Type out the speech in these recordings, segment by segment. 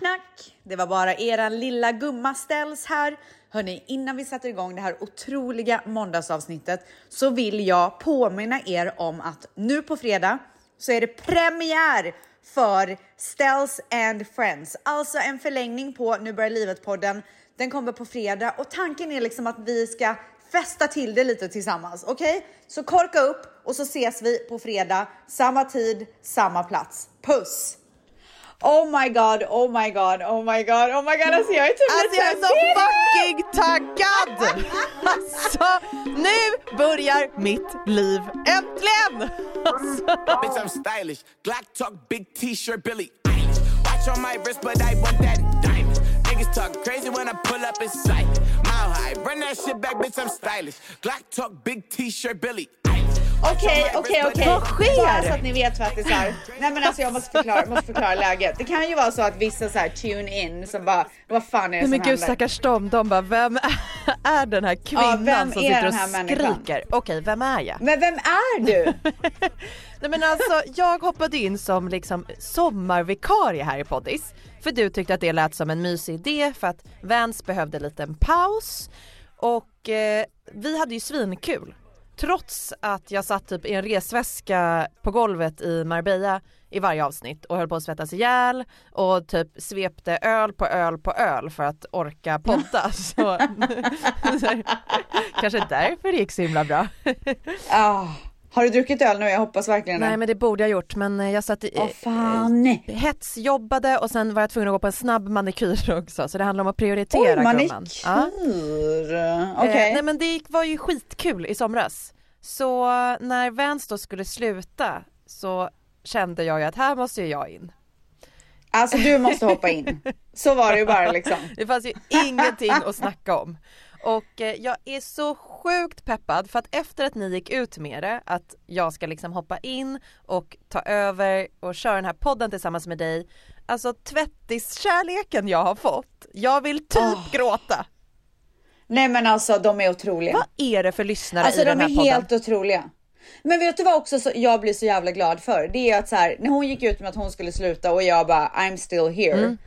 knack! Det var bara eran lilla gumma ställs här. Hörni, innan vi sätter igång det här otroliga måndagsavsnittet så vill jag påminna er om att nu på fredag så är det premiär för Stells and Friends, alltså en förlängning på Nu börjar livet-podden. Den kommer på fredag och tanken är liksom att vi ska festa till det lite tillsammans. Okej, okay? så korka upp och så ses vi på fredag, samma tid, samma plats. Puss! Oh my god, oh my god, oh my god, oh my god, alltså jag är typ Alltså jag är så fucking taggad! alltså nu börjar mitt liv äntligen! Bitch I'm stylish, Glock talk, big t-shirt, Billy Watch on my wrist but I want that diamond. Niggas talk crazy when I pull up in sight. Mile high, run that shit back bitch I'm stylish. Glock talk, big t-shirt, Billy Okej, okej, okej. Vad sker? Bara så att ni vet tvättisar. Nej men alltså jag måste förklara, måste förklara läget. Det kan ju vara så att vissa så här tune in som bara, vad fan är det som men gud stackars dem, de bara, vem är den här kvinnan ja, som sitter och skriker? Okej, vem är jag? Men vem är du? Nej men alltså jag hoppade in som liksom sommarvikarie här i poddis. För du tyckte att det lät som en mysig idé för att Vans behövde en liten paus. Och eh, vi hade ju svinkul trots att jag satt typ i en resväska på golvet i Marbella i varje avsnitt och höll på att svettas ihjäl och typ svepte öl på öl på öl för att orka podda. Så, kanske därför det gick så himla bra. oh. Har du druckit öl nu? Jag hoppas verkligen. Nej men det borde jag gjort men jag satt i, oh, fan. Eh, hetsjobbade och sen var jag tvungen att gå på en snabb manikyr också så det handlar om att prioritera Oj, manikyr! Ja. Okej. Okay. Eh, nej men det var ju skitkul i somras. Så när Vans då skulle sluta så kände jag ju att här måste ju jag in. Alltså du måste hoppa in. Så var det ju bara liksom. Det fanns ju ingenting att snacka om. Och eh, jag är så sjukt peppad för att efter att ni gick ut med det att jag ska liksom hoppa in och ta över och köra den här podden tillsammans med dig. Alltså tvättiskärleken jag har fått. Jag vill typ oh. gråta. Nej men alltså de är otroliga. Vad är det för lyssnare alltså, i den här podden? Alltså de är helt otroliga. Men vet du vad också så jag blir så jävla glad för? Det är att så här, när hon gick ut med att hon skulle sluta och jag bara I'm still here. Mm.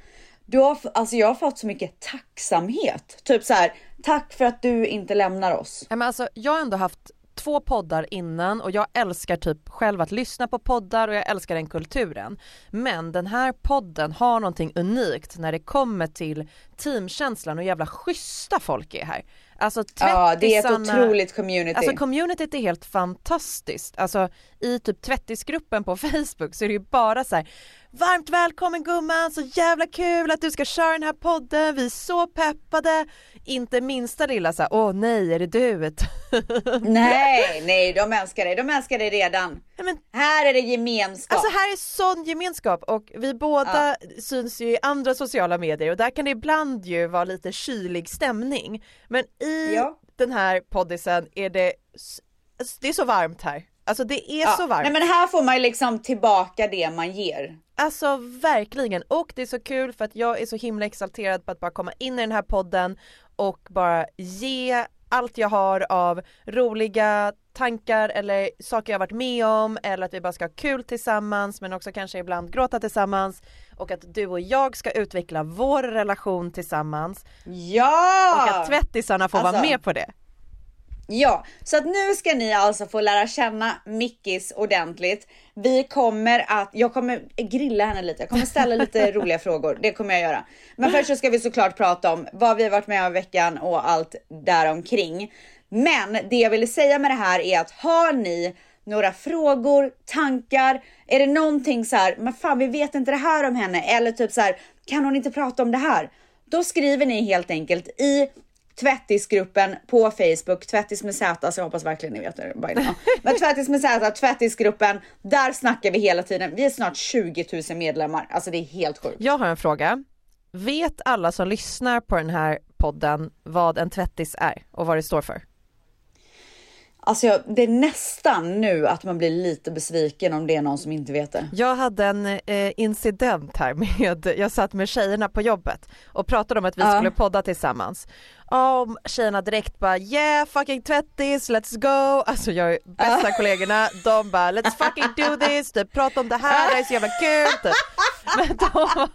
Du har, alltså jag har fått så mycket tacksamhet. Typ så här, tack för att du inte lämnar oss. men alltså, jag har ändå haft två poddar innan och jag älskar typ själv att lyssna på poddar och jag älskar den kulturen. Men den här podden har någonting unikt när det kommer till teamkänslan och jävla schyssta folk är här. Alltså Ja det är ett otroligt community. Alltså communityt är helt fantastiskt. Alltså i typ tvättisgruppen på Facebook så är det ju bara så här, Varmt välkommen gumman, så jävla kul att du ska köra den här podden, vi är så peppade. Inte minsta lilla såhär, åh nej är det du? nej, nej de älskar dig, de älskar dig redan. Men, här är det gemenskap. Alltså här är sån gemenskap och vi båda ja. syns ju i andra sociala medier och där kan det ibland ju vara lite kylig stämning. Men i ja. den här poddisen är det, det är så varmt här. Alltså det är ja. så varmt. Nej men här får man liksom tillbaka det man ger. Alltså verkligen och det är så kul för att jag är så himla exalterad på att bara komma in i den här podden och bara ge allt jag har av roliga tankar eller saker jag varit med om eller att vi bara ska ha kul tillsammans men också kanske ibland gråta tillsammans och att du och jag ska utveckla vår relation tillsammans. Ja! Och att tvättisarna får alltså, vara med på det. Ja, så att nu ska ni alltså få lära känna Mickis ordentligt. Vi kommer att, jag kommer grilla henne lite, jag kommer ställa lite roliga frågor, det kommer jag göra. Men först så ska vi såklart prata om vad vi har varit med om i veckan och allt däromkring. Men det jag ville säga med det här är att har ni några frågor, tankar, är det någonting så här, men fan vi vet inte det här om henne eller typ så här, kan hon inte prata om det här? Då skriver ni helt enkelt i tvättisgruppen på Facebook, tvättis med Z, så jag hoppas verkligen ni vet det by now. Men tvättis med Z, tvättisgruppen, där snackar vi hela tiden. Vi är snart 20 000 medlemmar, alltså det är helt sjukt. Jag har en fråga. Vet alla som lyssnar på den här podden vad en tvättis är och vad det står för? Alltså jag, det är nästan nu att man blir lite besviken om det är någon som inte vet det. Jag hade en eh, incident här med, jag satt med tjejerna på jobbet och pratade om att vi Ja. skulle podda tillsammans. Och tjejerna direkt bara yeah fucking tvättis, let's go. Alltså jag är bästa kollegorna, de bara let's fucking do this, typ, prata om det här, det här är så jävla kul. Typ. Men då var,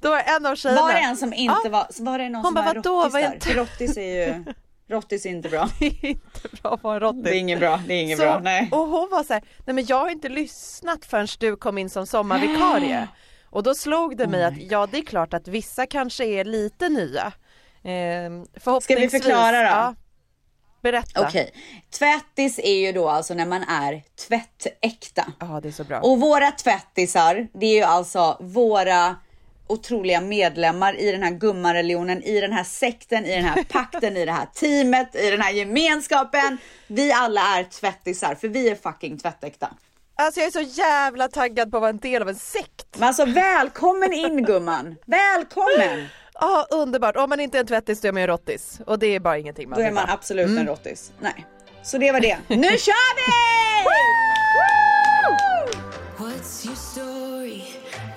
då var en av tjejerna Var det en som inte Ja. var, var det någon Hon som bara, var "Vadå, rottis där? inte-" För rottis är ju, rottis är inte bra. inte bra att vara en rottis. Det är inget bra, det är inget Så- bra, nej. Och hon var så här, nej men jag har inte lyssnat förrän du kom in som sommarvikarie. Och då slog det mig Oh att ja det är klart att vissa kanske är lite nya. Ehm, Ska vi förklara då? Ja. Berätta. Okej, tvättis är ju då alltså när man är tvättäkta. Ja det är så bra. Och våra tvättisar, det är ju alltså våra otroliga medlemmar i den här gummareligionen, i den här sekten, i den här pakten, i det här teamet, i den här gemenskapen. Vi alla är tvättisar, för vi är fucking tvättäkta. Alltså jag är så jävla taggad på att vara en del av en sekt. Men alltså välkommen in gumman! Välkommen! Ja underbart, om man inte är en tvättis då är man ju rottis. Och det är bara ingenting man Då är man absolut Mm. en rottis. Nej. Så det var det. Nu kör vi! What's your story?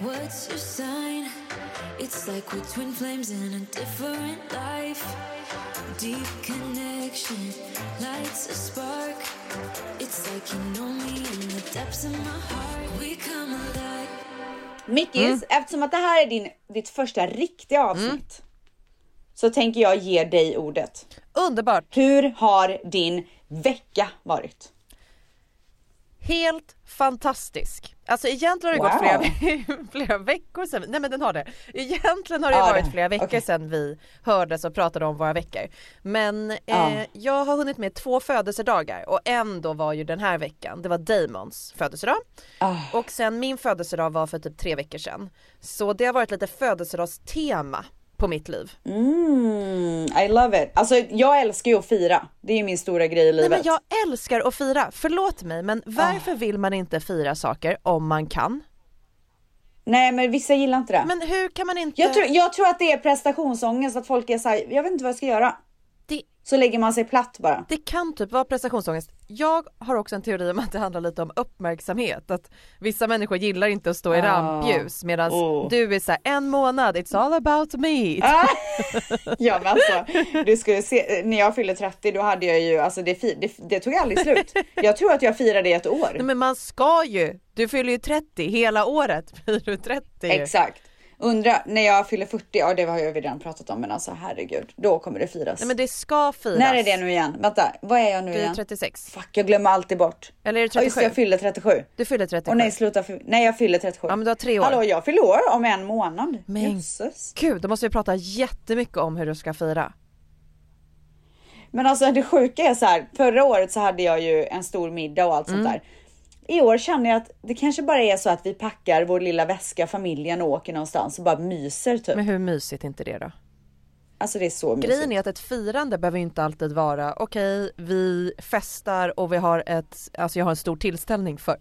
What's your sign? It's like we're twin flames in a different life. Deep connection lights a spark. It's like you know me in the depths of my heart. We come alive. Mickis, Mm. eftersom att det här är din, ditt första riktiga avsnitt så tänker jag ge dig ordet. Underbart. Hur har din vecka varit? Helt fantastisk. Alltså egentligen har det Wow. gått flera, flera veckor sedan, nej men den har det. Egentligen har det Ja, varit flera veckor okej. sedan vi hördes och pratade om våra veckor. Men Ja. eh, jag har hunnit med två födelsedagar och en då var ju den här veckan, det var Damons födelsedag. Ah. Och sen min födelsedag var för typ tre veckor sedan. Så det har varit lite födelsedagstema på mitt liv. Mm, I love it. Alltså jag älskar ju att fira. Det är ju min stora grej i Nej livet. men jag älskar att fira, förlåt mig men varför vill man inte fira saker om man kan? Nej men vissa gillar inte det. Men hur kan man inte? Jag, tror, jag tror att det är prestationsångest, att folk är såhär, jag vet inte vad jag ska göra. Det, Så lägger man sig platt bara. det kan typ vara prestationsångest. Jag har också en teori om att det handlar lite om uppmärksamhet. Att vissa människor gillar inte att stå i Ah. rampljus medan Oh. du är såhär en månad, it's all about me. Ah! ja men alltså, du skulle se, när jag fyllde 30 då hade jag ju, alltså det, det, det tog aldrig slut. Jag tror att jag firade i ett år. Nej, men man ska ju, du fyller ju 30 hela året blir du 30 ju. Exakt. Undra när jag fyller 40, ja det har jag ju redan pratat om men alltså herregud, då kommer det firas. Nej men det ska firas. När är det nu igen? Vänta, vad är jag nu Du är igen? 36. Fuck, jag glömmer alltid bort. Eller är det Ja just 37? jag fyller 37. Du fyller 37. Och nej, sluta, nej jag fyller 37. Ja men du har tre år. Hallå, jag fyller år om en månad. Men- Jösses. Gud, då måste vi prata jättemycket om hur du ska fira. Men alltså det sjuka är så här, förra året så hade jag ju en stor middag och allt Mm. sånt där. I år känner jag att det kanske bara är så att vi packar vår lilla väska, familjen och åker någonstans och bara myser typ. Men hur mysigt är inte det då? Alltså det är så mysigt. Grejen är att ett firande behöver inte alltid vara okej, vi festar och vi har ett, alltså jag har en stor tillställning för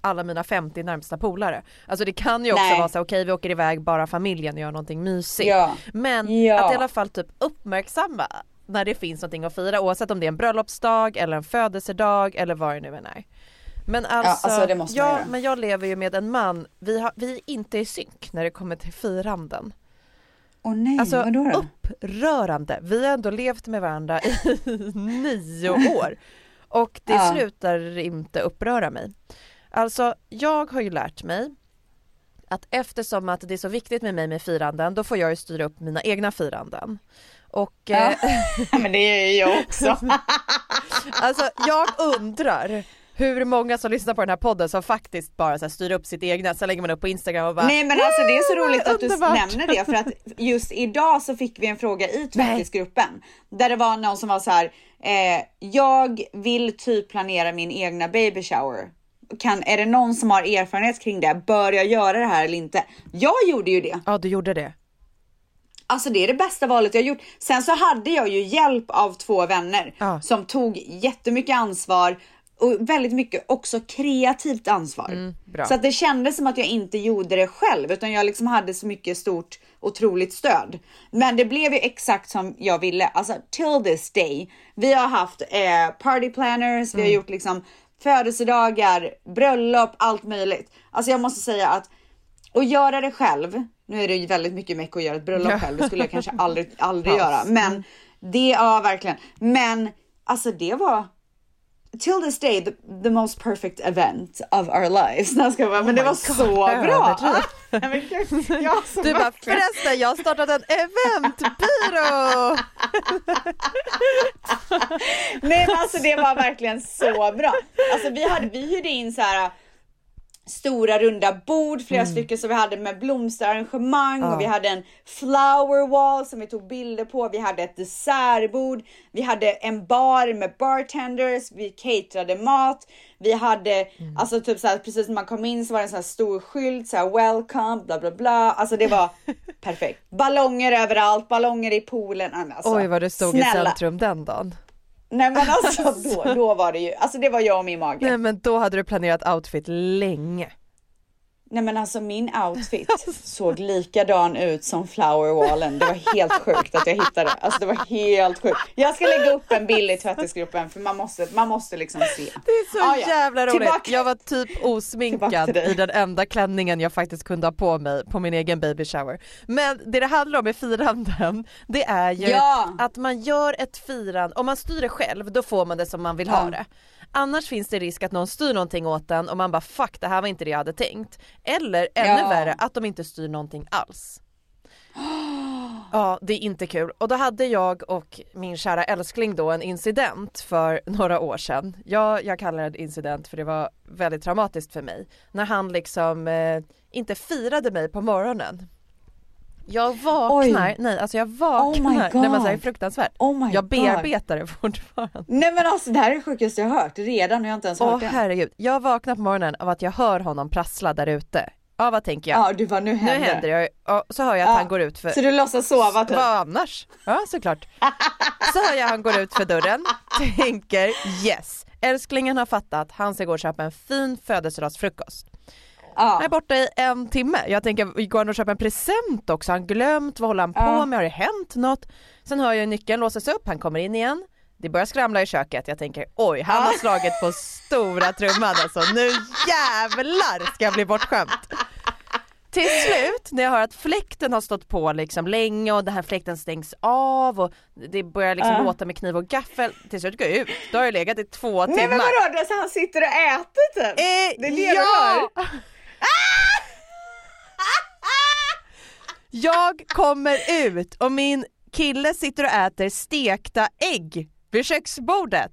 alla mina 50 närmsta polare. Alltså det kan ju också Nej. vara så okej vi åker iväg bara familjen och gör någonting mysigt. Ja. Men Ja. att i alla fall typ uppmärksamma när det finns någonting att fira oavsett om det är en bröllopsdag eller en födelsedag eller vad det nu än är. Men alltså, alltså, det måste man jag, men jag lever ju med en man, vi, har, vi är inte i synk när det kommer till firanden. Åh nej, Alltså vadå då? upprörande. Vi har ändå levt med varandra i nio år och det Ja. slutar inte uppröra mig. Alltså jag har ju lärt mig att eftersom att det är så viktigt med mig med firanden då får jag ju styra upp mina egna firanden. Och Ja. eh, men det är jag också. alltså jag undrar hur många som lyssnar på den här podden som faktiskt bara så här styr upp sitt egna, så lägger man upp på Instagram och bara Nej men alltså det är så roligt att Underbart. du nämner det för att just idag så fick vi en fråga i tvättisgruppen där det var någon som var så här. Eh, jag vill typ planera min egna baby shower. Kan, är det någon som har erfarenhet kring det? Bör jag göra det här eller inte? Jag gjorde ju det. Ja du gjorde det. Alltså det är det bästa valet jag gjort. Sen så hade jag ju hjälp av två vänner Ja. som tog jättemycket ansvar och väldigt mycket också kreativt ansvar. Mm. Så att det kändes som att jag inte gjorde det själv utan jag liksom hade så mycket stort otroligt stöd. Men det blev ju exakt som jag ville, alltså till this day. Vi har haft eh, party planners, vi har Mm. gjort liksom födelsedagar, bröllop, allt möjligt. Alltså jag måste säga att och göra det själv. Nu är det ju väldigt mycket meck att göra ett bröllop Ja. själv. Det skulle jag kanske aldrig, aldrig göra. Men det, ja verkligen. Men alltså det var till this day the, the most perfect event of our lives. Nej, skojar bara, men det Oh var så bra. jag så Du bara förresten jag har startat en eventbyrå! Nej men alltså det var verkligen så bra. Alltså vi, hade, vi hyrde in så här stora runda bord, flera stycken som vi hade med blomsterarrangemang och vi hade en flower wall som vi tog bilder på. Vi hade ett dessertbord. Vi hade en bar med bartenders. Vi caterade mat. Vi hade alltså typ så här precis när man kom in så var det en sån här stor skylt så här welcome bla bla bla. Alltså det var perfekt. Ballonger överallt, ballonger i poolen. Alltså, Oj vad du stod i snälla. centrum den dagen. Nej men alltså då, då var det ju, alltså det var jag och min mage. Nej men då hade du planerat outfit länge. Nej men alltså min outfit såg likadan ut som flowerwallen. Det var helt sjukt att jag hittade. Alltså det var helt sjukt. Jag ska lägga upp en bild i tvättisgruppen för man måste, man måste liksom se. Det är så Ah, ja. jävla roligt. Tillbaka- Jag var typ osminkad i den enda klänningen jag faktiskt kunde ha på mig på min egen baby shower. Men det det handlar om i firanden, det är ju Ja. att man gör ett firande, om man styr det själv då får man det som man vill ha Ja. det. Annars finns det risk att någon styr någonting åt en och man bara fuck det här var inte det jag hade tänkt. Eller ännu Ja. värre att de inte styr någonting alls. Ja, det är inte kul. Och då hade jag och min kära älskling då en incident för några år sedan. Ja, jag kallar det en incident för det var väldigt traumatiskt för mig. När han liksom eh, inte firade mig på morgonen. Jag vaknar, Oj. nej alltså jag Oh vaknar, God. nej men så här, fruktansvärt. Oh jag God. bearbetar det fortfarande. Nej men alltså det här är det sjukaste jag har hört redan och jag har inte ens hört det. herregud, jag vaknar på morgonen av att jag hör honom prassla där ute. Ja vad tänker jag? Ja du bara nu nu händer händer det, och så hör jag att Ja. han går ut för Så du låtsas sova typ? Vad annars? Ja såklart. Så hör jag han går ut för dörren, tänker yes, älsklingen har fattat, han ska gå och köpa en fin födelsedagsfrukost. Han Ja. är borta i en timme, jag tänker går han och köper en present också? Har han glömt? Vad håller han på Ja. med? Har det hänt något? Sen hör jag nyckeln låsas upp, han kommer in igen. Det börjar skramla i köket, jag tänker oj han har slagit på stora trumman alltså, nu jävlar ska jag bli bortskämd. Till slut när jag hör att fläkten har stått på liksom länge och den här fläkten stängs av och det börjar liksom Ja. låta med kniv och gaffel, till slut går jag ut, då har jag legat i två Nej men timmar. vadå, så han sitter och äter typ? Eh, det är det du ja! hör? Jag kommer ut och min kille sitter och äter stekta ägg vid köksbordet.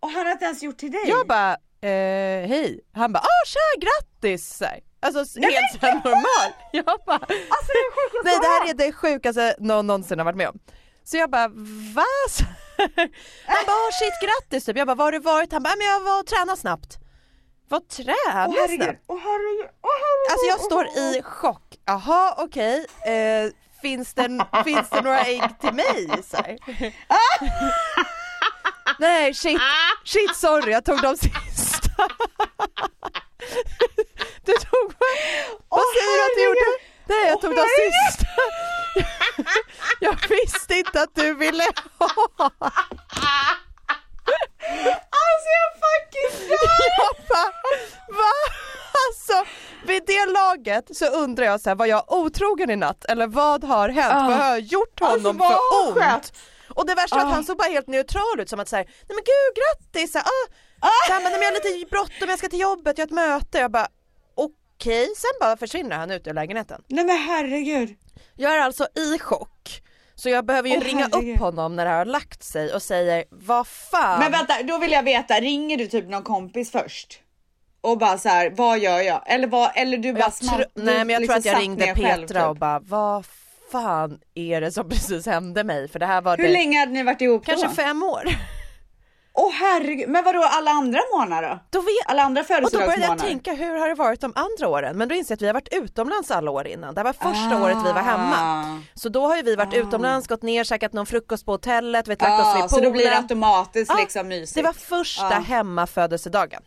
Och han har inte ens gjort till dig? Jag bara, eh, hej. Han bara, åh tja grattis! Alltså Nej, helt men så här normal. Jag bara, Alltså det är nej det här är det sjukaste någon någonsin har varit med om. Så jag bara, va? Han bara, åh shit grattis typ. Jag bara, var har du varit? Han bara, men jag var och tränade snabbt. Vad träna Åh herregud, åh herregud, åh herregud. Alltså jag står i chock. Jaha okej, eh, finns, det, finns det några ägg till mig? Så. Nej shit, shit sorry jag tog de sista. Du tog, vad säger du att du gjorde? Nej jag tog de sista. Jag visste inte att du ville ha. Alltså jag fucking dör! Jag bara, va? Alltså vid det laget så undrar jag så här, var jag otrogen i natt eller vad har hänt? Ah. Vad har jag gjort honom Alltså, för ont? skett? Och det värsta är att Ah. han såg bara helt neutral ut som att säga, nej men gud grattis! Så här, ah. Så här, men jag har lite bråttom, jag ska till jobbet, jag har ett möte. Jag bara okej, sen bara försvinner han ut ur lägenheten. Nej men herregud. Jag är alltså i chock. Så jag behöver ju Åh, ringa herregud. upp honom när det här har lagt sig och säger vad fan. Men vänta, då vill jag veta, ringer du typ någon kompis först? Och bara så här, vad gör jag? Eller, vad, eller du bara tro- du nej men jag liksom tror att jag ringde Petra själv, typ. och bara vad fan är det som precis hände mig? För det här var Hur det länge hade ni varit ihop kanske då? fem år. Åh herregud, men vadå alla andra månader då? Då vet... Alla andra Och då började jag födelsedagsmånader? tänka, hur har det varit de andra åren? Men då inser jag att vi har varit utomlands alla år innan. Det här var första året vi var hemma. Ah. Så då har ju vi varit utomlands, gått ner, käkat någon frukost på hotellet, vet, lagt oss Ja, vid Ah, så poolen. då blir det automatiskt Ja, liksom mysigt. Det var första Ja. hemmafödelsedagen.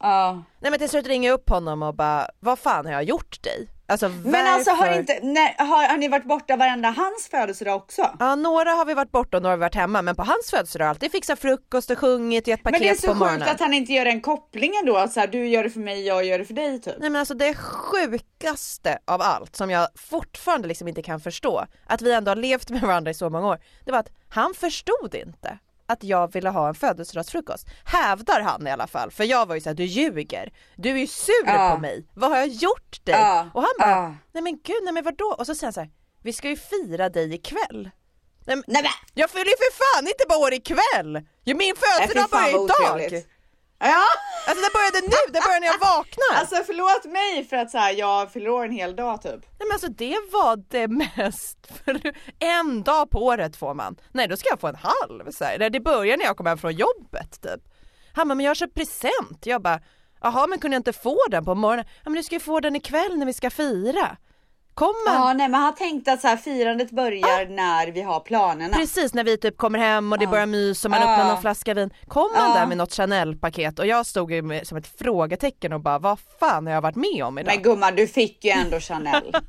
Ja. Nej men till slut ringer jag upp honom och bara, vad fan har jag gjort dig? Alltså Men alltså har, inte, nej, har, har ni varit borta varenda hans födelsedag också? Ja några har vi varit borta och några har vi varit hemma men på hans födelsedag har alltid fixat frukost och sjungit, gett paket Men det är så på sjukt morgonen. att han inte gör den kopplingen då, att så här, du gör det för mig, jag gör det för dig typ. Nej men alltså det sjukaste av allt som jag fortfarande liksom inte kan förstå, att vi ändå har levt med varandra i så många år, det var att han förstod inte att jag ville ha en födelsedagsfrukost. Hävdar han i alla fall, för jag var ju såhär, du ljuger, du är ju sur Ja. på mig, vad har jag gjort dig? Ja. Och han bara, Ja. nej men gud, nej men vadå? Och så säger han så här, vi ska ju fira dig ikväll. Nej, men, Nej men! jag fyller ju för fan inte bara år ikväll! Min födelsedag börjar idag! otrevligt. Ja! Alltså det började nu, det började när jag vaknar! Alltså förlåt mig för att så här, jag fyller år en hel dag typ. Nej men alltså det var det mest, för en dag på året får man. Nej då ska jag få en halv så här. Det börjar när jag kommer hem från jobbet typ. Han bara, men jag har köpt present. Jag bara, jaha men kunde jag inte få den på morgonen? Ja men du ska ju få den ikväll när vi ska fira. Kommer Ja nej men han tänkte att så här, firandet börjar när vi har planerna. Precis när vi typ kommer hem och det Ja. börjar mys och man Ja. öppnar någon flaska vin. Kom Ja. där med något Chanel-paket och jag stod ju med, som ett frågetecken och bara vad fan har jag varit med om idag? Men gumman du fick ju ändå Chanel.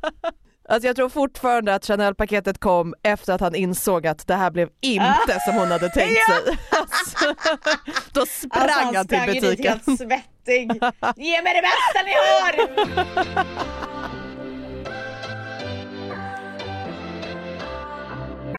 Alltså jag tror fortfarande att Chanel-paketet kom efter att han insåg att det här blev inte som hon hade tänkt sig. Alltså, då sprang Alltså, han till sprang ju dit butiken. helt svettig. Ge mig det bästa ni har!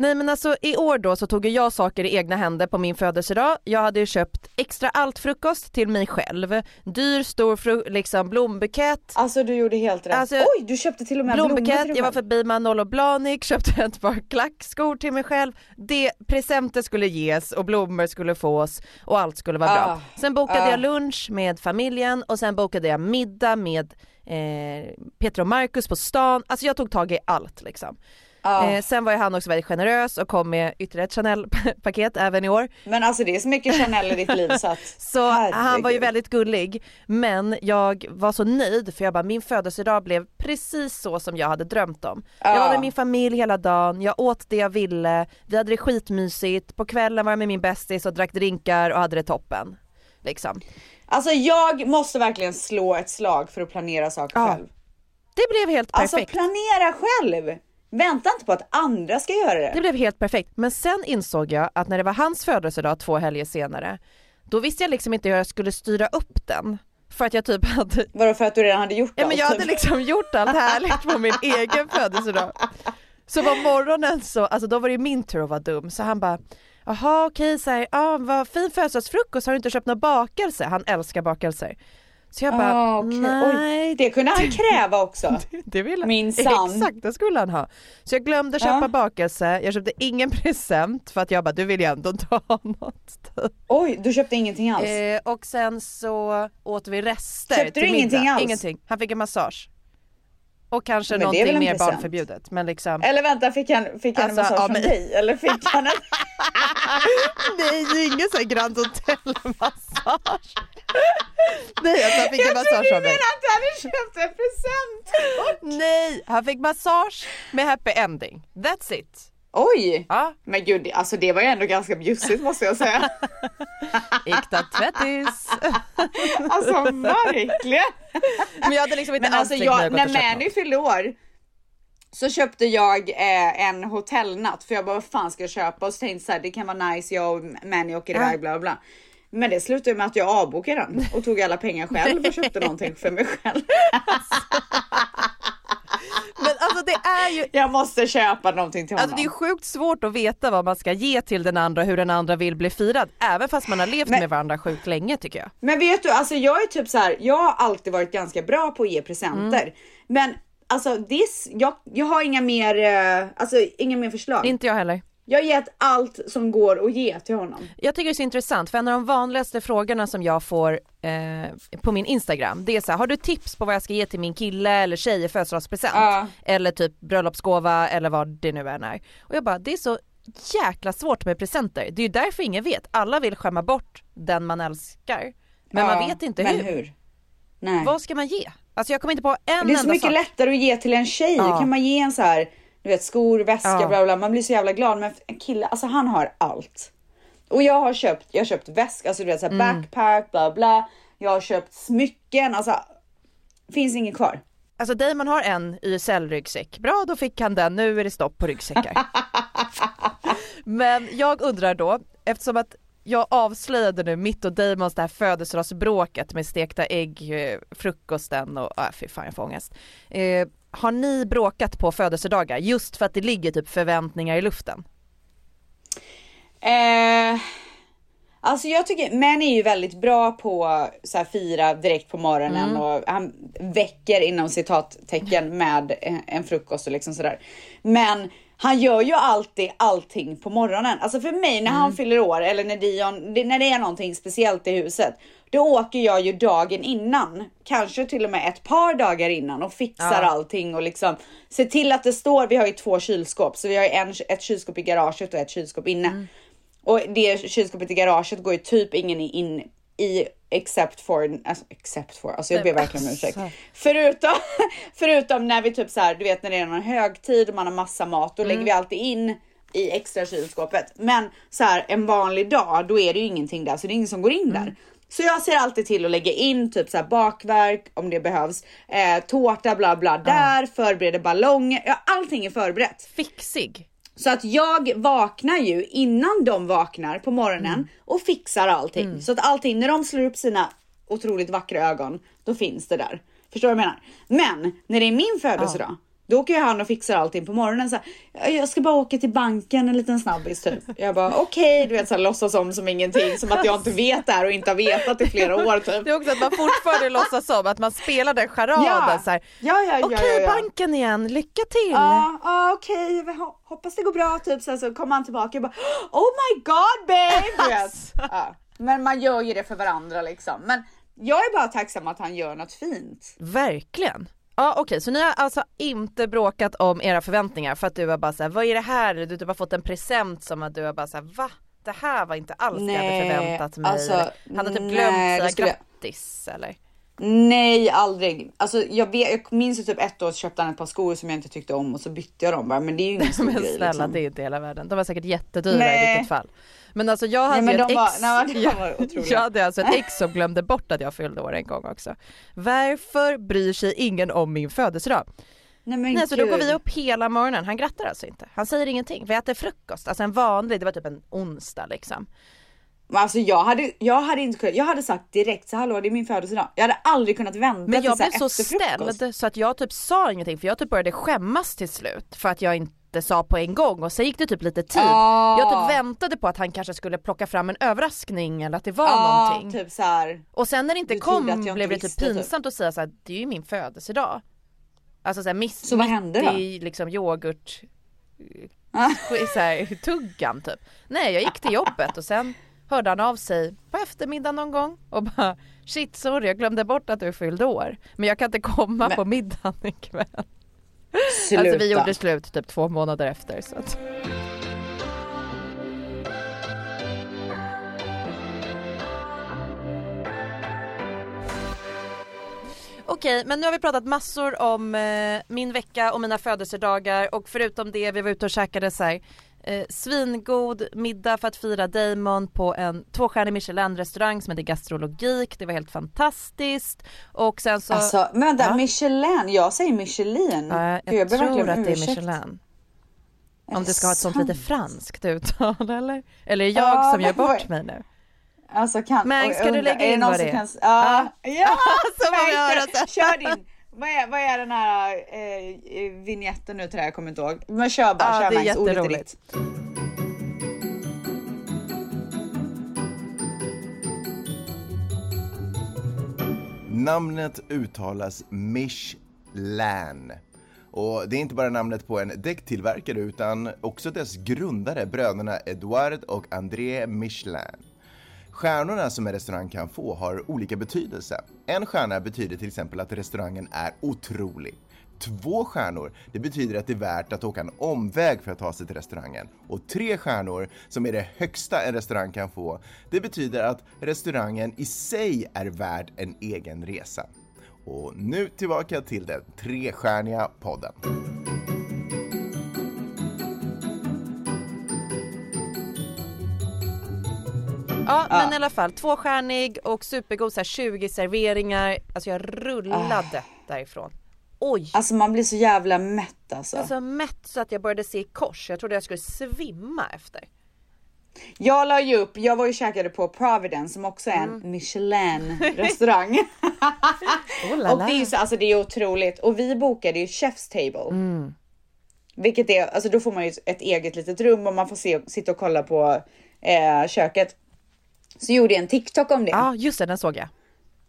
Nej men alltså i år då så tog jag saker i egna händer på min födelsedag. Jag hade ju köpt extra allt frukost till mig själv. Dyr stor fru- liksom blombukett. Alltså du gjorde helt rätt. Alltså, Oj du köpte till och med blommor till Blombukett, dig jag var förbi Manolo Blahnik, köpte ett par klackskor till mig själv. Det, presenter skulle ges och blommor skulle fås och allt skulle vara Ah, bra. Sen bokade ah. jag lunch med familjen och sen bokade jag middag med eh, Peter och Marcus på stan. Alltså jag tog tag i allt liksom. Ja. Eh, sen var ju han också väldigt generös och kom med ytterligare ett Chanel-paket även i år. Men alltså det är så mycket Chanel i ditt liv så att Så han var ju herregud. väldigt gullig men jag var så nöjd för jag bara min födelsedag blev precis så som jag hade drömt om. Jag Ja. var med min familj hela dagen, jag åt det jag ville, vi hade det skitmysigt, på kvällen var jag med min bästis och drack drinkar och hade det toppen. Liksom. Alltså jag måste verkligen slå ett slag för att planera saker Ja, själv. Det blev helt Alltså perfekt. planera själv! Vänta inte på att andra ska göra det. Det blev helt perfekt. Men sen insåg jag att när det var hans födelsedag två helger senare, då visste jag liksom inte hur jag skulle styra upp den. För att jag typ hade Vadå för att du redan hade gjort Ja allt? men jag hade typ? liksom gjort allt härligt på min egen födelsedag. Så på morgonen så, alltså då var det min tur att vara dum så han bara Jaha okej så här, ah, vad fin födelsedagsfrukost, har du inte köpt några bakelser? Han älskar bakelser. Så jag bara, Ah, okej. nej Oj, det kunde han kräva också. det vill han. Minsann. Exakt, det skulle han ha. Så jag glömde köpa Ja. bakelse, jag köpte ingen present för att jag bara, du vill ju ändå ta något. Oj, du köpte ingenting alls? Eh, och sen så åt vi rester Köpte du ingenting middag. alls? Ingenting. Han fick en massage. Och kanske Men det någonting mer present? barnförbjudet. Men liksom, Eller vänta, fick han, fick han Alltså, en massage ja, från men- dig? Eller fick han en... nej det ingen sån här Grand Hotel-massage. Nej alltså han fick en Jag massage trodde av mig. menade att du hade köpt en present! Nej, han fick massage med happy ending. That's it. Oj! Ja, Men gud, alltså det var ju ändå ganska bjussigt måste jag säga. äkta tvättis. Alltså verkligen! Men jag hade liksom inte Men alls alltså jag, när Mani fyllde år så köpte jag eh, en hotellnatt för jag bara vad fan ska jag köpa och så tänkte jag så här, det kan vara nice jag och Mani åker iväg bla bla bla. Men det slutade med att jag avbokade den och tog alla pengar själv och köpte någonting för mig själv. Men alltså det är ju jag måste köpa någonting till honom. Alltså det är sjukt svårt att veta vad man ska ge till den andra, hur den andra vill bli firad. Även fast man har levt Men- med varandra sjukt länge tycker jag. Men vet du, alltså jag är typ så här. jag har alltid varit ganska bra på att ge presenter. Mm. Men alltså this, jag, jag har inga mer, eh, alltså inga mer förslag. Inte jag heller. Jag har gett allt som går att ge till honom. Jag tycker det är så intressant för en av de vanligaste frågorna som jag får eh, på min Instagram det är så här, har du tips på vad jag ska ge till min kille eller tjej i födelsedagspresent? Ja. Eller typ bröllopsgåva eller vad det nu än är. Och jag bara, det är så jäkla svårt med presenter. Det är ju därför ingen vet. Alla vill skämma bort den man älskar. Men man Ja, vet inte hur. hur. Nej. Vad ska man ge? Alltså jag kommer inte på en det är så enda mycket sak. lättare att ge till en tjej. Ja. Kan man ge en så här, du vet skor, väska, Ja. bla bla. Man blir så jävla glad. Men en kille, alltså han har allt. Och jag har köpt, jag har köpt väska, alltså du vet så Mm. backpack, bla bla. Jag har köpt smycken, alltså. Finns inget kvar. Alltså Damon har en YSL-ryggsäck. Bra, då fick han den. Nu är det stopp på ryggsäckar. Men jag undrar då, eftersom att jag avslöjade nu mitt och Damons det här födelsedagsbråket med stekta ägg, eh, frukosten och äh, fy fan jag får ångest. Eh, har ni bråkat på födelsedagar just för att det ligger typ förväntningar i luften? Eh, alltså jag tycker män är ju väldigt bra på så här fira direkt på morgonen och han väcker inom citattecken med en frukost och liksom sådär. Men han gör ju alltid allting på morgonen. Alltså för mig när han fyller år eller när Dion, det- när det är någonting speciellt i huset, då åker jag ju dagen innan, kanske till och med ett par dagar innan och fixar allting och liksom ser till att det står. Vi har ju två kylskåp, så vi har en, ett kylskåp i garaget och ett kylskåp inne. Och det kylskåpet i garaget går ju typ ingen in i except for, alltså except for, alltså jag ber verkligen om ursäkt. Förutom, förutom när vi typ så här, du vet när det är någon högtid och man har massa mat, då lägger vi alltid in i extra kylskåpet. Men så här en vanlig dag, då är det ju ingenting där, så det är ingen som går in där. Så jag ser alltid till att lägga in typ så här bakverk om det behövs, eh, tårta bla bla där, förbereder ballonger, ja allting är förberett. Fixig. Så att jag vaknar ju innan de vaknar på morgonen och fixar allting. Så att allting, när de slår upp sina otroligt vackra ögon, då finns det där. Förstår du vad jag menar? Men när det är min födelsedag, då åker ju han och fixar allting på morgonen. Så här, jag ska bara åka till banken en liten snabbis typ. Jag bara okej, du vet så här, låtsas om som ingenting, som att jag inte vet det här och inte har vetat i flera år typ. Det är också att man fortfarande låtsas som att man spelar den charaden Ja. så här. Ja, ja, ja, Okej, ja, ja. banken igen, lycka till! Ja, ja okej, ho- hoppas det går bra typ. Sen så kommer han tillbaka och bara Oh my god babe! Vet. Ja. Men man gör ju det för varandra liksom. Men jag är bara tacksam att han gör något fint. Verkligen. Ja okej, så ni har alltså inte bråkat om era förväntningar för att du har bara såhär, vad är det här? Du typ har fått en present som att du har bara såhär, va? Det här var inte alls det jag hade Nej, förväntat mig. alltså, han har typ nej, glömt säga jag- grattis eller? Nej, aldrig. Alltså jag, vet, jag minns ju typ ett år så köpte han ett par skor som jag inte tyckte om och så bytte jag dem bara. Men det är ju ingen stor Men grej snälla liksom. det är inte hela världen. De var säkert jättedyra i Nej. vilket fall. Men alltså jag hade ju ett de var- ex, nej, jag, jag hade alltså ett ex som glömde bort att jag fyllde år en gång också. Varför bryr sig ingen om min födelsedag? Nej men Nej så då går vi upp hela morgonen, han grattar alltså inte. Han säger ingenting, vi äter frukost, alltså en vanlig, det var typ en onsdag liksom. Men Alltså jag hade, jag hade inte kunnat, jag hade sagt direkt så hallå det är min födelsedag. Jag hade aldrig kunnat vänta Men jag till blev så efter frukost. ställd så att jag typ sa ingenting för jag typ började skämmas till slut för att jag inte sa på en gång och sen gick det typ lite tid. Ah. Jag typ väntade på att han kanske skulle plocka fram en överraskning eller att det var Ja, någonting. typ så här. Och sen när det inte kom jag blev det inte typ typ. pinsamt att säga såhär, det är ju min födelsedag. Alltså såhär miss, Så vad hände då? i liksom yoghurt Ah. så här, tuggan typ. Nej jag gick till jobbet och sen hörde han av sig på eftermiddagen någon gång och bara shit sorry jag glömde bort att du fyllde år. Men jag kan inte komma Men- på middagen ikväll. Sluta. Alltså vi gjorde slut typ två månader efter så att. Okej, men nu har vi pratat massor om eh, min vecka och mina födelsedagar och förutom det vi var ute och käkade så här, eh, svingod middag för att fira Damon på en tvåstjärnig Michelin restaurang som heter Gastrologik. Det var helt fantastiskt och sen så Alltså men vänta, Ja. Michelin, jag säger Michelin. Ja, jag, ber tror att det är. Michelin. Om det ska ha ett sånt lite franskt uttal eller? Eller är jag Ja, som gör bort mig nu? Alltså kan, Men ska jag du lägga in vad det är? Kan, ja, ja. Så får vi höra sen. kör din. Vad är, vad är den här eh, vignetten nu till det här? Jag kommer inte ihåg. Men kör bara, Ja, kör det är. Ordet ditt. Namnet uttalas Michelin. Och det är inte bara namnet på en däcktillverkare utan också dess grundare, bröderna Edouard och André Michelin. Stjärnorna som en restaurang kan få har olika betydelse. En stjärna betyder till exempel att restaurangen är otrolig. Två stjärnor, det betyder att det är värt att åka en omväg för att ta sig till restaurangen. Och tre stjärnor, som är det högsta en restaurang kan få, det betyder att restaurangen i sig är värd en egen resa. Och nu tillbaka till den trestjärniga podden. Ja, men i alla fall tvåstjärnig och supergod så här 20 serveringar. Alltså jag rullade därifrån. Oj! Alltså man blir så jävla mätt alltså. Jag var så mätt så att jag började se i kors. Jag trodde jag skulle svimma efter. Jag la ju upp, jag var ju käkade på Providence som också är en Mm. Michelin restaurang. Oh och det är ju så, alltså det är otroligt. Och vi bokade ju Chef's Table. Mm. Vilket är, alltså då får man ju ett eget litet rum och man får se, sitta och kolla på eh, köket. Så gjorde jag en TikTok om det. Ja just det, den såg jag.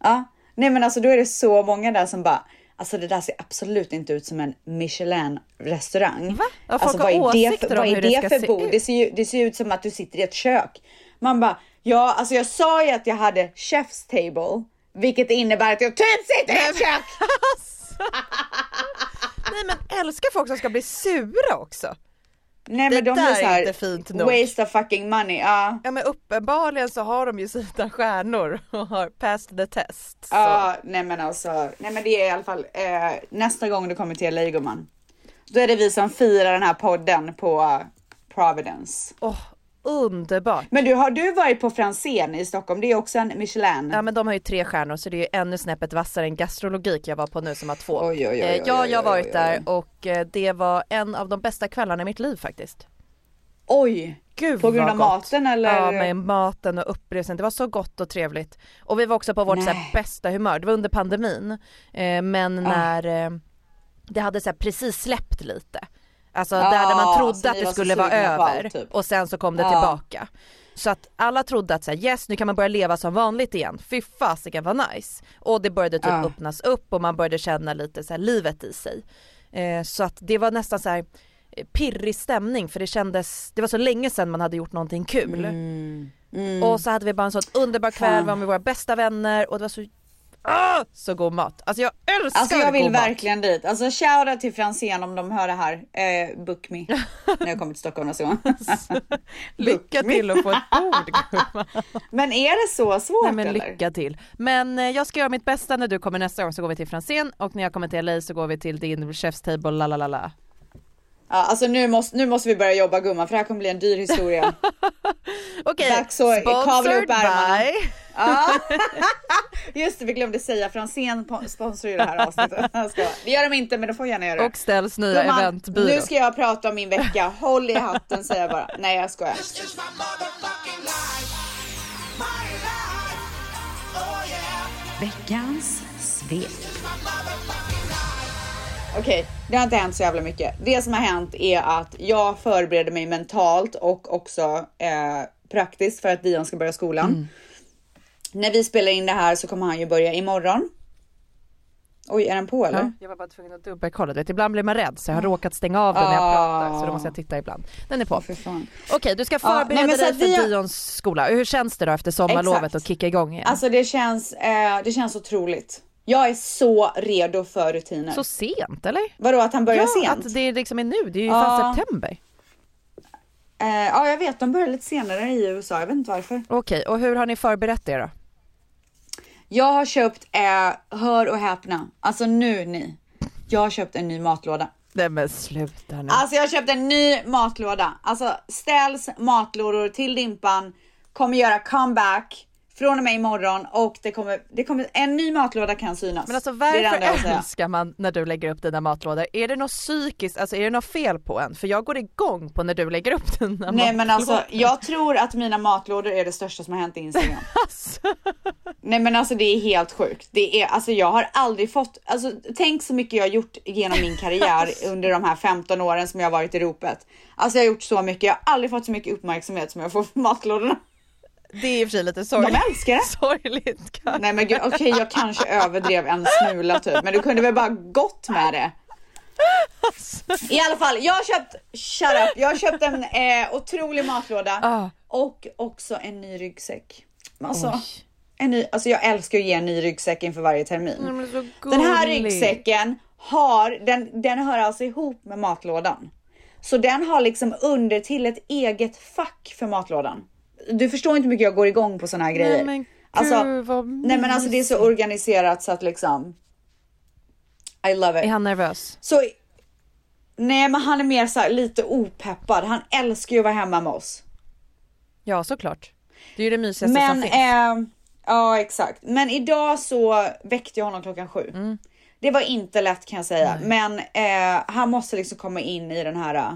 Ja, nej men alltså då är det så många där som bara Alltså det där ser absolut inte ut som en Michelin restaurang. Va? Ja, alltså, vad är det för, vad är det det för bord? Det ser, ju, det ser ut som att du sitter i ett kök. Man bara, ja alltså jag sa ju att jag hade chef's table, vilket innebär att jag typ sitter i ett kök. Nej men älskar folk som ska bli sura också. Nej Det men de där blir så är här, inte fint nog. waste of fucking money. Ja. Ja men uppenbarligen så har de ju sina stjärnor och har passed the test. Ja, nej men alltså, nej men det är i alla fall eh, nästa gång du kommer till LA gumman. Då är det vi som firar den här podden på eh, Providence. Åh, underbart. Men du, har du varit på Franzén i Stockholm? Det är också en Michelin. Ja men de har ju tre stjärnor så det är ju ännu snäppet vassare än gastrologik jag var på nu som har två. Oj, oj, oj, Eh, ja, jag har varit där och eh, det var en av de bästa kvällarna i mitt liv faktiskt. Oj! Gud På grund av gott. maten eller? Ja med maten och upplevelsen. Det var så gott och trevligt. Och vi var också på vårt här, bästa humör. Det var under pandemin. Eh, men Ah. när eh, det hade så här, precis släppt lite. Alltså Ja, där, där man trodde att ni det skulle vara över allt, typ. och sen så kom det Ja. tillbaka. Så att alla trodde att så här, yes nu kan man börja leva som vanligt igen. Fy fasiken vad nice. Och det började typ Ja. öppnas upp och man började känna lite så här, livet i sig. Eh, så att det var nästan så här eh, pirrig stämning för det kändes, det var så länge sedan man hade gjort någonting kul. Och så hade vi bara en sån underbar kväll, Mm. Var med våra bästa vänner och det var så ah, så god mat. Alltså jag älskar Alltså jag vill god mat. verkligen dit. Alltså shoutout till Franzén om de hör det här. Eh, book me. när jag kommer till Stockholm nästa gång. Lycka till att få ett bord. Men är det så svårt Nej men eller? lycka till. Men eh, jag ska göra mitt bästa när du kommer nästa gång så går vi till Franzén och när jag kommer till LA så går vi till din chef's table la la la la. Ja, alltså nu måste, nu måste vi börja jobba gumman för det här kommer bli en dyr historia. Okej, att kavla sponsored by. Ja. Just det, vi glömde säga Franzén po- sponsrar ju det här avsnittet. Det gör de inte men de får gärna göra det. Och ställs nya Gumman, eventbyrå. Nu ska jag prata om min vecka. Håll i hatten säger jag bara. Nej jag skojar. Veckans svep. Okej, det har inte hänt så jävla mycket. Det som har hänt är att jag förbereder mig mentalt och också eh, praktiskt för att Dion ska börja skolan. Mm. När vi spelar in det här så kommer han ju börja imorgon. Oj, är den på eller? Ja, jag var bara tvungen att dubbelkolla. Vet, ibland blir man rädd så jag har råkat stänga av den när jag Ah. pratar så då måste jag titta ibland. Den är på. Okej, du ska förbereda nej, men så dig att för har- Dions skola. Hur känns det då efter sommarlovet Exakt. och kicka igång igen? Alltså det känns, eh, det känns otroligt. Jag är så redo för rutiner. så sent eller? Vadå att han börjar ja, sent? att det liksom är nu. Det är ju Ja. fan september. Eh, ja, jag vet. De börjar lite senare i USA. Jag vet inte varför. Okej, och hur har ni förberett det då? Jag har köpt, eh, hör och häpna, alltså nu ni. Jag har köpt en ny matlåda. Nej men sluta nu. Alltså jag har köpt en ny matlåda. Alltså Ställs matlådor till Dimpan kommer göra comeback från och med imorgon och det kommer, det kommer, en ny matlåda kan synas. Men alltså varför älskar man när du lägger upp dina matlådor? Är det något psykiskt, alltså är det något fel på en? För jag går igång på när du lägger upp dina matlådor. Nej men alltså jag tror att mina matlådor är det största som har hänt i Instagram. Nej men alltså det är helt sjukt. Det är, alltså jag har aldrig fått, alltså tänk så mycket jag har gjort genom min karriär under de här 15 åren som jag har varit i ropet. Alltså jag har gjort så mycket, jag har aldrig fått så mycket uppmärksamhet som jag får för matlådorna. Det är i och för sig lite sorgligt. De älskar det. Sorgligt kanske. Nej men gud, okej jag kanske överdrev en smula typ, men du kunde väl bara gått med det. I alla fall, jag har köpt, shut up, jag har köpt en eh, otrolig matlåda Ah. och också en ny ryggsäck. Alltså, Oj. en ny, alltså jag älskar att ge en ny ryggsäck inför varje termin. Så Den här ryggsäcken har, den, den hör alltså ihop med matlådan. Så den har liksom under till ett eget fack för matlådan. Du förstår inte hur mycket jag går igång på såna här grejer. Nej men gud Alltså, vad Nej men alltså det är så organiserat så att liksom I love Är it. han nervös? Så Nej men han är mer så här, lite opeppad. Han älskar ju att vara hemma med oss. Ja såklart. Det är ju det mysigaste som Men finns. eh, ja exakt. Men idag så väckte jag honom klockan sju. Mm. Det var inte lätt kan jag säga. Men eh, han måste liksom komma in i den här eh,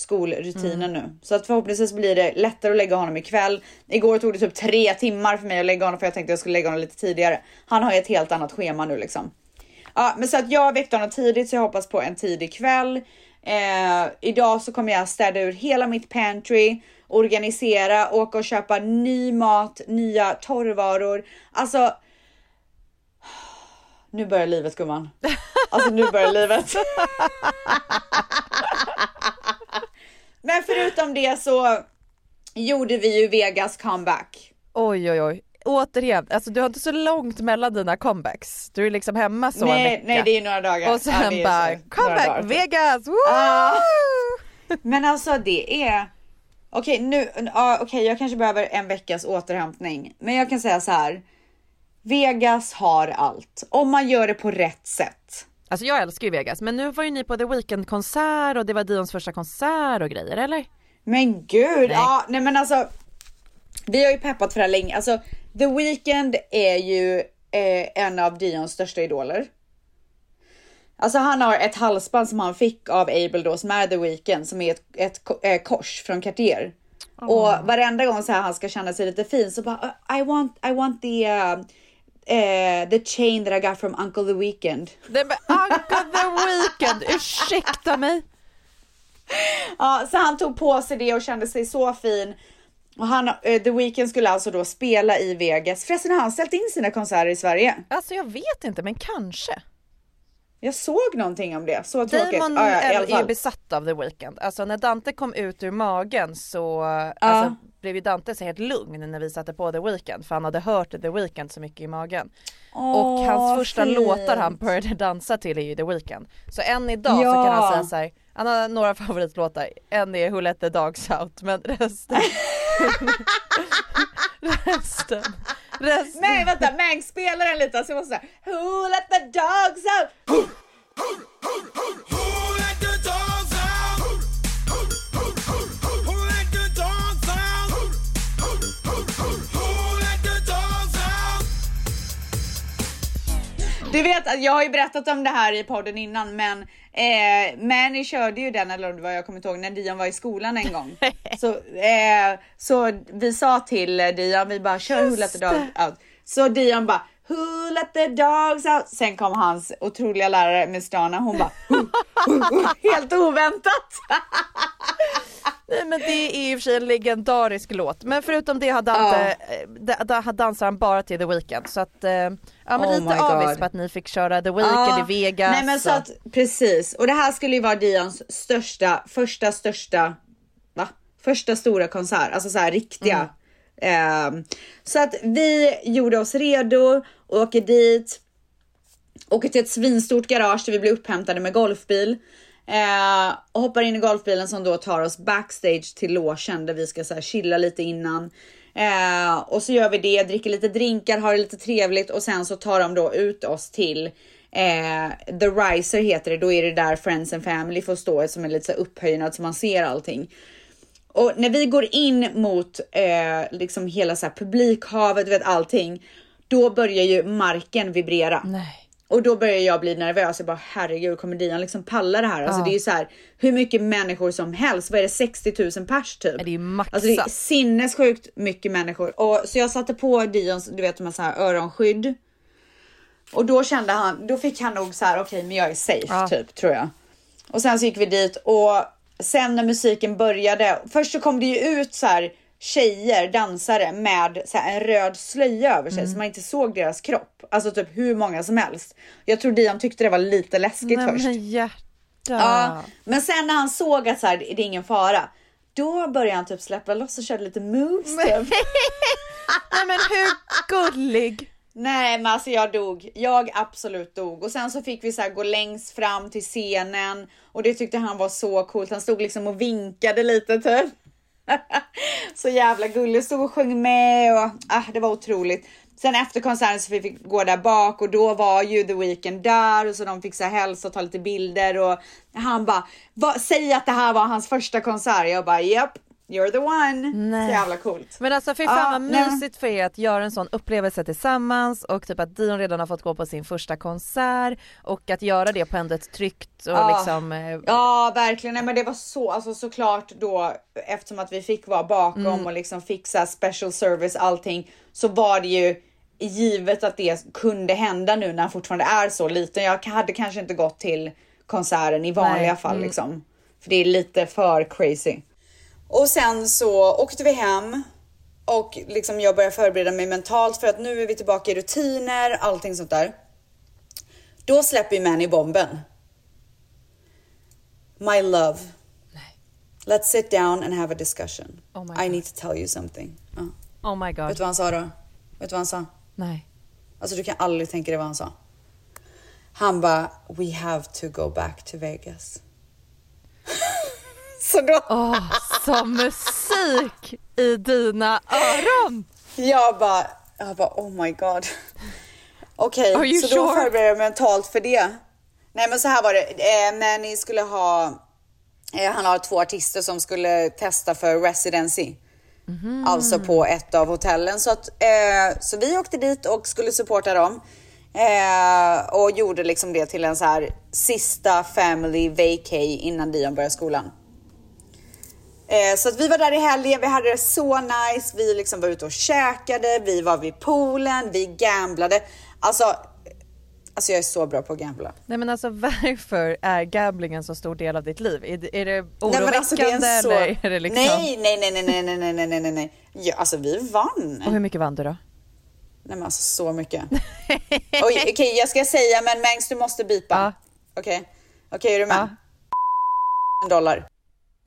skolrutinen Mm. nu. Så att förhoppningsvis blir det lättare att lägga honom ikväll. Igår tog det typ tre timmar för mig att lägga honom för jag tänkte jag skulle lägga honom lite tidigare. Han har ju ett helt annat schema nu liksom. Ja, men så att jag väckte honom tidigt så jag hoppas på en tidig kväll. Eh, idag så kommer jag städa ur hela mitt pantry, organisera, åka och köpa ny mat, nya torrvaror. Alltså. Nu börjar livet gumman. Alltså nu börjar livet. Men förutom det så gjorde vi ju Vegas comeback. Oj oj oj. Återigen, alltså du har inte så långt mellan dina comebacks. Du är liksom hemma så en nej, vecka. nej, det är några dagar. Och sen Ja, bara så- comeback. Vegas! Ah. Men alltså det är... Okej, nu, ja, okej, jag kanske behöver en veckas återhämtning, men jag kan säga så här. Vegas har allt om man gör det på rätt sätt. Alltså jag älskar ju Vegas men nu var ju ni på The Weeknd konsert och det var Dions första konsert och grejer eller? Men gud, ja, nej men alltså. Vi har ju peppat för det här länge. Alltså, The Weeknd är ju eh, en av Dions största idoler. Alltså han har ett halsband som han fick av Abel då som är The Weeknd som är ett, ett ko- eh, kors från Cartier. Och varenda gång så här han ska känna sig lite fin så bara I want, I want the uh, eh, the chain that I got from Uncle The Weeknd. Nej men Uncle The Weeknd, ursäkta mig! Ja, så han tog på sig det och kände sig så fin. Och han, eh, The Weeknd skulle alltså då spela i Vegas. Förresten har han ställt in sina konserter i Sverige. Alltså jag vet inte men kanske. Jag såg någonting om det. Så tråkigt. Damon Ja, ja, är besatt av The Weeknd. Alltså när Dante kom ut ur magen så alltså, blev ju Dante så helt lugn när vi satte på The Weeknd för han hade hört The Weeknd så mycket i magen. och Åh, hans första fint. låtar han började dansa till är ju The Weeknd. Så än idag så Ja. kan han säga så här, han har några favoritlåtar, en är Who Let The Dogs Out men resten Resten, resten Nej vänta, Mangs spelar den lite så jag måste säga Who let the dogs out? Du vet att jag har ju berättat om det här i podden innan men eh, Manny körde ju den eller vad jag kommer inte ihåg när Dion var i skolan en gång. så, eh, så vi sa till Dion, vi bara kör Who let the out. Så Dion bara Who let the dogs out? Sen kom hans otroliga lärare Miss Dana, hon bara "Who, who, who?" Helt oväntat. Nej men det är i och för sig en legendarisk låt men förutom det har Dante, ja. da, dansar han bara till The Weeknd så att eh, ja men Oh lite avis på att ni fick köra The Weeknd Ja, i Vegas. Nej men så att precis och det här skulle ju vara Dions största, första största, va? Första stora konsert, alltså så här riktiga. Ehm, så att vi gjorde oss redo åker dit. Åker till ett svinstort garage där vi blir upphämtade med golfbil. Eh, och hoppar in i golfbilen som då tar oss backstage till logen där vi ska så här chilla lite innan. Eh, och så gör vi det, dricker lite drinkar, har det lite trevligt och sen så tar de då ut oss till eh, The Riser heter det. Då är det där Friends and Family får stå som är lite så upphöjnad så man ser allting. Och när vi går in mot eh, liksom hela så här publikhavet, du vet allting, då börjar ju marken vibrera. Nej. Och då börjar jag bli nervös. Jag bara herregud, kommer Dian liksom palla det här? Alltså det är ju så här hur mycket människor som helst. Vad är det 60 000 pers typ? Det är ju maxat. Alltså det är sinnessjukt mycket människor. Och så jag satte på Dions, du vet de här, så här öronskydd. Och då kände han, då fick han nog så här okej, men jag är safe Ja. typ tror jag. Och sen så gick vi dit och sen när musiken började, först så kom det ju ut så här tjejer, dansare med så en röd slöja över sig Mm. så man inte såg deras kropp. Alltså typ hur många som helst. Jag tror Dion tyckte det var lite läskigt Nej först. men hjärta. Ja, men sen när han såg att så här, det är ingen fara, då började han typ släppa loss och körde lite moves typ. Nej men hur gullig. Nej men alltså jag dog. Jag absolut dog. Och sen så fick vi så gå längst fram till scenen och det tyckte han var så coolt. Han stod liksom och vinkade lite typ. så jävla gullig. Stod och sjöng med och ah, det var otroligt. Sen efter konserten så fick vi gå där bak och då var ju The Weeknd där och så de fick så här hälsa och ta lite bilder och han bara, säg att det här var hans första konsert. Jag bara, japp, you're the one. Nej. Så jävla coolt. Men alltså fy fan Ja, vad mysigt för er att göra en sån upplevelse tillsammans och typ att Dion redan har fått gå på sin första konsert och att göra det på ändå ett tryggt och Ja. liksom eh, Ja, verkligen. Nej, men det var så, alltså såklart då eftersom att vi fick vara bakom Mm. och liksom fixa special service allting så var det ju givet att det kunde hända nu när han fortfarande är så liten. Jag hade kanske inte gått till konserten i vanliga Nej, fall mm. liksom. För det är lite för crazy. Och sen så åkte vi hem och liksom jag började förbereda mig mentalt för att nu är vi tillbaka i rutiner, allting sånt där. Då släpper ju Manny bomben. My love. Let's sit down and have a discussion. Oh my I God. need to tell you something. Ja. oh my Vet du god. vad han sa då? Vet du vad han sa? Nej. Alltså du kan aldrig tänka dig vad han sa. Han bara, we have to go back to Vegas. Så då, Åh, som musik i dina öron. jag bara, jag bara oh my god. Okej, you så då sure? förberedde jag mig mentalt för det. Nej men så här var det, eh, Manny skulle ha, eh, han har två artister som skulle testa för residency. Mhm. Alltså på ett av hotellen. Så, att, eh, så vi åkte dit och skulle supporta dem. Eh, och gjorde liksom det till en så här sista family vacay innan Dion började skolan. Eh, så att vi var där i helgen, vi hade det så nice, vi liksom var ute och käkade, vi var vid poolen, vi gamblade. Alltså, alltså jag är så bra på att gambla. Nej men alltså varför är gambling en så stor del av ditt liv? Är det, är det Nej, oroväckande men alltså, det är så- eller är det liksom? Nej, nej, nej, nej, nej, nej, nej, nej, nej, nej, nej. Ja, alltså vi vann. Och hur mycket vann du då? Nej men alltså så mycket. Okej, jag ska säga men Mangs du måste bipa. Ja. Okej, okej är du med? Ja. En dollar.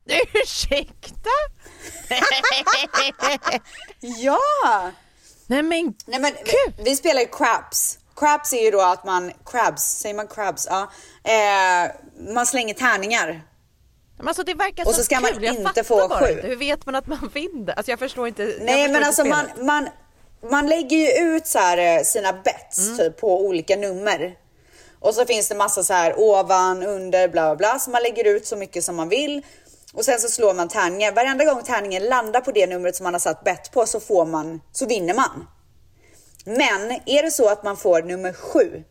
Ursäkta? Ja! Nej men Nej men vi, vi spelar ju craps. Craps är ju då att man, crabs, säger man crabs? Ja. Eh, man slänger tärningar. Men alltså det verkar Och så ska man kul, jag inte få bara sju. inte. Hur vet man att man vinner? Alltså jag förstår inte. Nej förstår men inte alltså man, man, man lägger ju ut så här eh, sina bets Mm. typ på olika nummer. Och så finns det massa så här ovan, under, bla bla bla. Så man lägger ut så mycket som man vill. Och sen så slår man tärningen. Varenda gång tärningen landar på det numret som man har satt bett på så får man, så vinner man. Men är det så att man får nummer sju,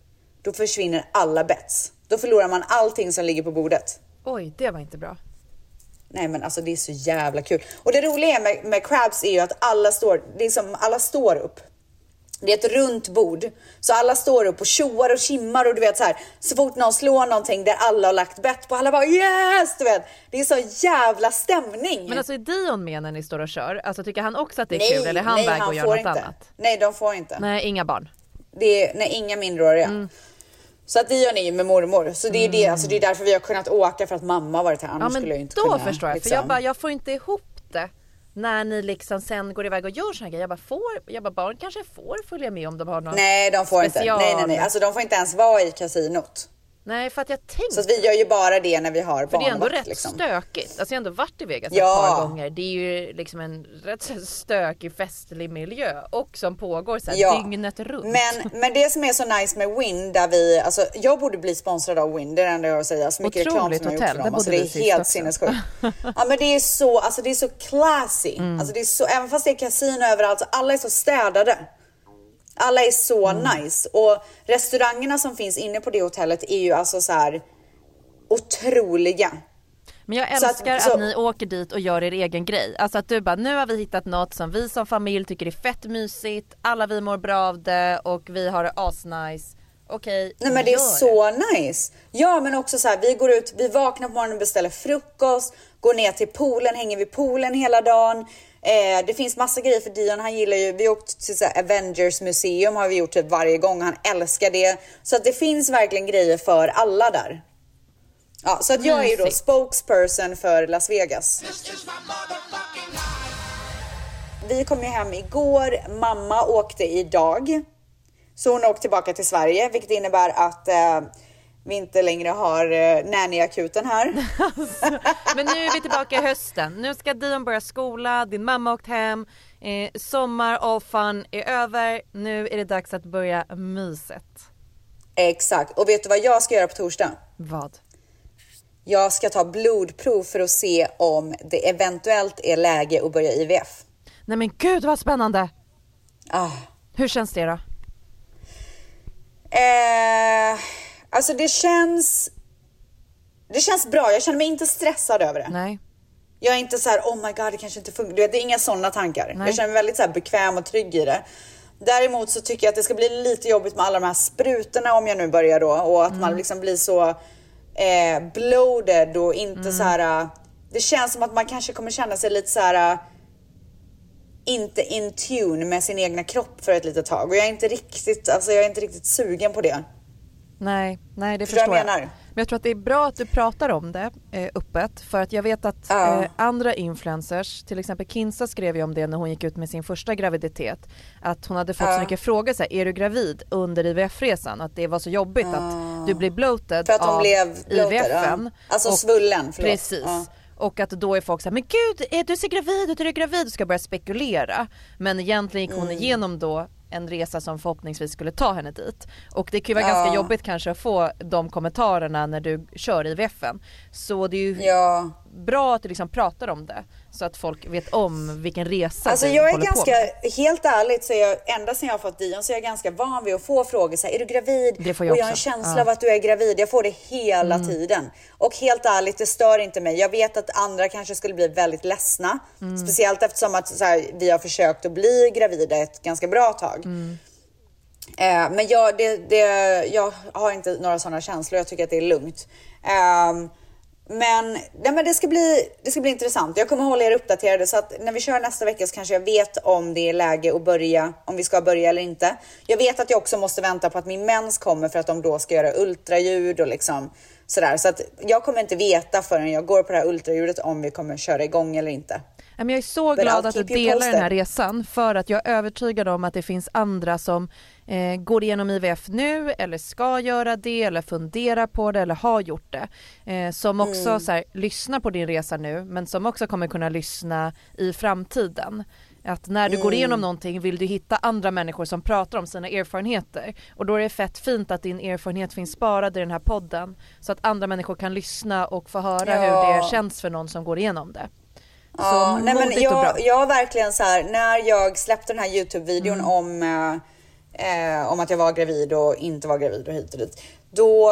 då försvinner alla bets. Då förlorar man allting som ligger på bordet. Oj, det var inte bra. Nej men alltså det är så jävla kul. Och det roliga med, med crabs är ju att alla står, det är som alla står upp. Det är ett runt bord. Så alla står upp och tjoar och kimmar och du vet så här. Så fort någon slår någonting där alla har lagt bett på, alla bara yes! Du vet. Det är så jävla stämning. Men alltså är Dion med när ni står och kör? Alltså tycker han också att det är nej, kul eller är han väg och gör något inte. annat? Nej, de får inte. Nej, inga barn. Det är, nej, inga minderåriga. Mm. Så att Dion är ju med mormor. Så det är, det, alltså det är därför vi har kunnat åka för att mamma har varit här. Ja Annars men skulle jag inte då kunna. förstår jag. För liksom. jag bara, jag får inte ihop det. När ni liksom sen går iväg och gör såna grejer. Jag bara, får, jag bara barn kanske får följa med om de har någon Nej, de får inte. special. Nej, nej, nej. Alltså de får inte ens vara i kasinot. Nej för att jag tänkte Så att vi gör ju bara det när vi har För det är ändå barnvakt, rätt liksom. stökigt. Alltså jag har ändå varit i Vegas Ja. ett par gånger. Det är ju liksom en rätt stökig festlig miljö och som pågår så här Ja. dygnet runt. Men, men det som är så nice med Wind, där vi, alltså jag borde bli sponsrad av Wind, det är det enda jag har att säga. Så mycket reklam som jag har gjort för dem. Alltså, det är helt sinnessjukt. ja men det är så, alltså det är så classy. Mm. Alltså det är så, även fast det är kasino överallt, så alla är så städade. Alla är så Mm. nice. Och restaurangerna som finns inne på det hotellet är ju alltså så här otroliga. Men jag Så att- älskar att, så- ni åker dit och gör er egen grej. Alltså att du bara, nu har vi hittat något som vi som familj tycker är fett mysigt, alla vi mår bra av det och vi har det asnice. Okej, Nej men det är så nice. Ja men också så här, vi går ut, vi vaknar på morgonen och beställer frukost, går ner till poolen, hänger vid poolen hela dagen. Eh, det finns massa grejer för Dion, han gillar ju, vi har åkt till så Avengers museum har vi gjort typ varje gång, han älskar det. Så att det finns verkligen grejer för alla där. Ja, så att jag är ju då spokesperson för Las Vegas. Vi kom ju hem igår, mamma åkte idag. Så hon har åkt tillbaka till Sverige, vilket innebär att eh, vi inte längre har eh, nanny-akuten här. Men nu är vi tillbaka i hösten. Nu ska Dion börja skola, din mamma åkt hem, eh, sommar all fun är över. Nu är det dags att börja myset. Exakt. Och vet du vad jag ska göra på torsdag? Vad? Jag ska ta blodprov för att se om det eventuellt är läge att börja IVF. Nej men gud vad spännande! Ah. Hur känns det då? Eh, alltså det känns... Det känns bra. Jag känner mig inte stressad över det. Nej. Jag är inte så här, oh my god, det kanske inte funkar. Du vet, Det är inga sådana tankar. Nej. Jag känner mig väldigt så bekväm och trygg i det. Däremot så tycker jag att det ska bli lite jobbigt med alla de här sprutorna om jag nu börjar då och att Mm. man liksom blir så eh, bloated och inte Mm. så här. eh, Det känns som att man kanske kommer känna sig lite så här. eh, Inte in tune med sin egna kropp för ett litet tag och jag är inte riktigt, alltså jag är inte riktigt sugen på det. Nej, nej det Förstår förstår jag. jag menar? Men jag tror att det är bra att du pratar om det eh, öppet för att jag vet att Ja. eh, andra influencers, till exempel Kinsa skrev ju om det när hon gick ut med sin första graviditet att hon hade fått så Ja. mycket frågor så här, är du gravid under IVF-resan? Att det var så jobbigt att du blir bloated För att hon av blev bloated, IVF-en. Alltså Och- svullen, förlåt. Precis. Och att då är folk såhär, men gud är du ser gravid ut, är du gravid? Och ska börja spekulera. Men egentligen gick hon Mm. igenom då en resa som förhoppningsvis skulle ta henne dit. Och det kan ju vara ganska Ja. jobbigt kanske att få de kommentarerna när du kör IVFen. Så det är ju Ja. bra att du liksom pratar om det. Så att folk vet om vilken resa Alltså du jag är ganska, på med. helt ärligt så är jag, ända sedan jag har fått Dion så är jag ganska van vid att få frågor så här, är du gravid? Det får jag och jag har en också. känsla Ja. Mm. av att du är gravid. Jag får det hela tiden. Och helt ärligt, det stör inte mig. Jag vet att andra kanske skulle bli väldigt ledsna. Mm. Speciellt eftersom att så här, vi har försökt att bli gravida ett ganska bra tag. Mm. Eh, men jag, det, det, jag har inte några sådana känslor. Jag tycker att det är lugnt. Ehm, men, nej, men det, ska bli, det ska bli intressant. Jag kommer hålla er uppdaterade så att när vi kör nästa vecka så kanske jag vet om det är läge att börja, om vi ska börja eller inte. Jag vet att jag också måste vänta på att min mens kommer för att de då ska göra ultraljud och liksom sådär. Så att jag kommer inte veta förrän jag går på det här ultraljudet om vi kommer köra igång eller inte. Jag är så But glad att du delar den här resan för att jag är övertygad om att det finns andra som eh, går igenom IVF nu eller ska göra det eller funderar på det eller har gjort det. Eh, som också Mm. så här, lyssnar på din resa nu men som också kommer kunna lyssna i framtiden. Att när du Mm. går igenom någonting vill du hitta andra människor som pratar om sina erfarenheter och då är det fett fint att din erfarenhet finns sparad i den här podden så att andra människor kan lyssna och få höra Ja. hur det känns för någon som går igenom det. Så Ja, nej men modigt och bra. jag, jag verkligen så här, när jag släppte den här Youtube-videon Mm. om, eh, eh, om att jag var gravid och inte var gravid och hit och dit. Då,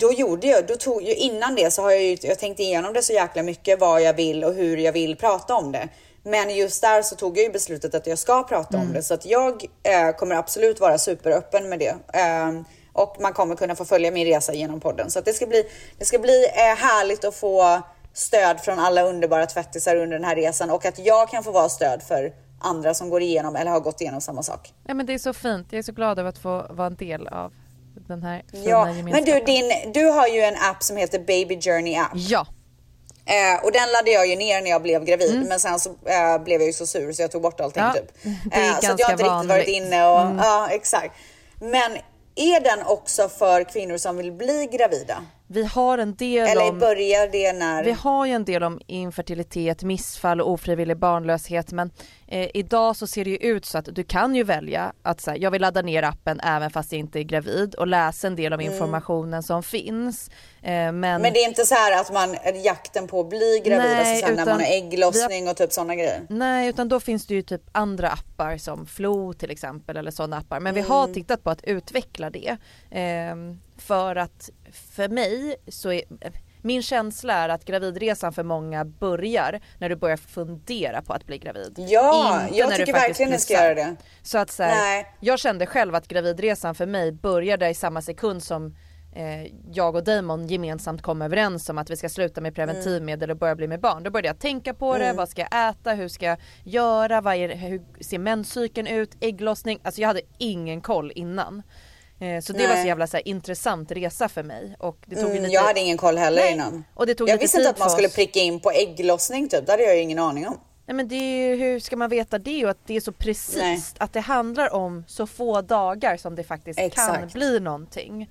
då gjorde jag, då tog, innan det så har jag ju, jag tänkt igenom det så jäkla mycket vad jag vill och hur jag vill prata om det. Men just där så tog jag ju beslutet att jag ska prata Mm. om det så att jag eh, kommer absolut vara superöppen med det. Eh, och man kommer kunna få följa min resa genom podden. Så att det ska bli, det ska bli eh, härligt att få stöd från alla underbara tvättisar under den här resan och att jag kan få vara stöd för andra som går igenom eller har gått igenom samma sak. Ja, men det är så fint. Jag är så glad över att få vara en del av den här fina Ja, men du, din, du har ju en app som heter Baby Journey app. Ja, Eh, och den laddade jag ju ner när jag blev gravid men sen så eh, blev jag ju så sur så jag tog bort allting Mm. Ja, typ. det är så att jag har inte riktigt varit vanligt. Mm. inne och ja exakt. Men är den också för kvinnor som vill bli gravida? Vi har en del Eller om... börjar det när... Vi har ju en del om infertilitet, missfall och ofrivillig barnlöshet men eh, idag så ser det ju ut så att du kan ju välja att säga jag vill ladda ner appen även fast jag inte är gravid och läsa en del av informationen som finns. Eh, men, Men det är inte så här att man, jakten på att bli gravid, Nej, alltså sen när utan man har ägglossning och typ sådana grejer? Nej utan då finns det ju typ andra appar som Flo till exempel eller sådana appar men vi har tittat på att utveckla det. ehm, för att för mig så är min känsla är att gravidresan för många börjar när du börjar fundera på att bli gravid. Ja, Inte jag du tycker verkligen ni ska göra det. Så att så här, Nej. jag kände själv att gravidresan för mig började i samma sekund som eh, jag och Damon gemensamt kom överens om att vi ska sluta med preventivmedel och börja bli med barn. Då började jag tänka på det, vad ska jag äta, hur ska jag göra, är, hur ser menscykeln ut, ägglossning. Alltså jag hade ingen koll innan. Eh, så det var Nej. så jävla så här, intressant resa för mig. Och det tog Mm, lite... jag hade ingen koll heller Nej, innan. och det tog jag visste inte att man skulle pricka in på ägglossning typ, det hade jag ju ingen aning om. Nej men det är ju, hur ska man veta det och att det är så precis Nej. att det handlar om så få dagar som det faktiskt kan Exakt. bli någonting.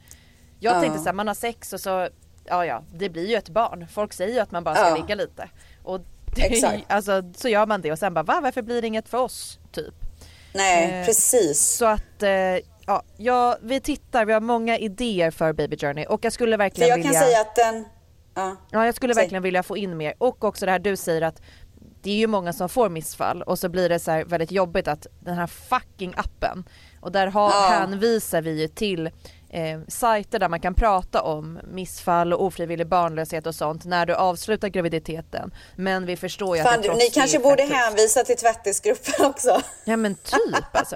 Jag Ja. tänkte så här, man har sex och så, ja ja, det blir ju ett barn. Folk säger ju att man bara ska Ja. ligga lite. Och det, Exakt. alltså, så gör man det och sen bara va, varför blir det inget för oss? Typ. Nej, Eh, precis. Så att, eh, ja, ja, vi tittar, vi har många idéer för Baby Journey och jag skulle verkligen jag vilja kan säga att den... Ja. Ja jag skulle Säg. verkligen vilja få in mer och också det här du säger att det är ju många som får missfall och så blir det så här väldigt jobbigt att den här fucking appen och där har, Ja. hänvisar vi ju till eh, sajter där man kan prata om missfall och ofrivillig barnlöshet och sånt när du avslutar graviditeten. Men vi förstår ju Fan, att det du, ni kanske borde hänvisa till tvättisgruppen också. Ja men typ alltså.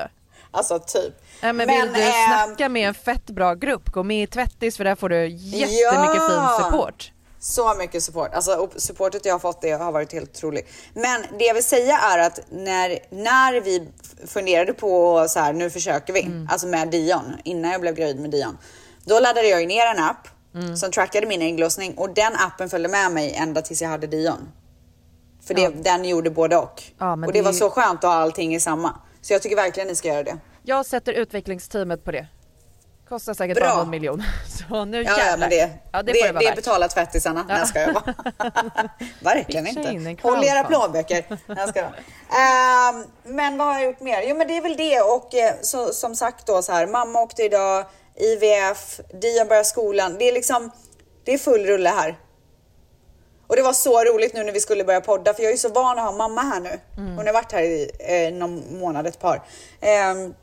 Alltså typ. Ja, men, vill du eh, snacka med en fett bra grupp, gå med i Tvättis för där får du jättemycket Ja. fin support. Så mycket support. Alltså supportet jag har fått det har varit helt otroligt. Men det jag vill säga är att när, när vi funderade på så här, nu försöker vi, Mm. alltså med Dion, innan jag blev gravid med Dion. Då laddade jag ner en app Mm. som trackade min ägglossning och den appen följde med mig ända tills jag hade Dion. För det, Ja. den gjorde både och. Ja, men och det, det var så skönt att ha allting i samma. Så jag tycker verkligen ni ska göra det. Jag sätter utvecklingsteamet på det. Kostar säkert Bra. bara någon miljon. Så nu Ja, ja jävlar. men det, ja, det, det, det vara betalar tvättisarna. Nej, jag skojar bara. Verkligen inte. Håll era plånböcker. Nej, jag. Ehm, men vad har jag gjort mer? Jo, men det är väl det. Och eh, så, som sagt då så här, mamma åkte idag, IVF, Dion börjar skolan. Det är liksom, det är full rulle här. Och det var så roligt nu när vi skulle börja podda, för jag är ju så van att ha mamma här nu. Mm. Hon har varit här i eh, någon månad, ett par. Ehm,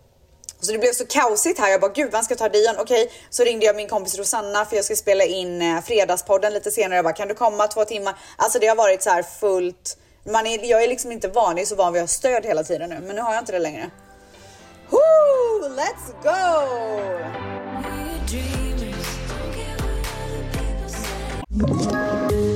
så det blev så kaosigt här. Jag bara, gud, vem ska ta Dion? Okej, så ringde jag min kompis Rosanna för jag ska spela in eh, Fredagspodden lite senare. Jag bara, kan du komma två timmar? Alltså det har varit så här fullt. Man är, jag är liksom inte van, jag är så van vid att ha stöd hela tiden nu. Men nu har jag inte det längre. Woo, let's go! We're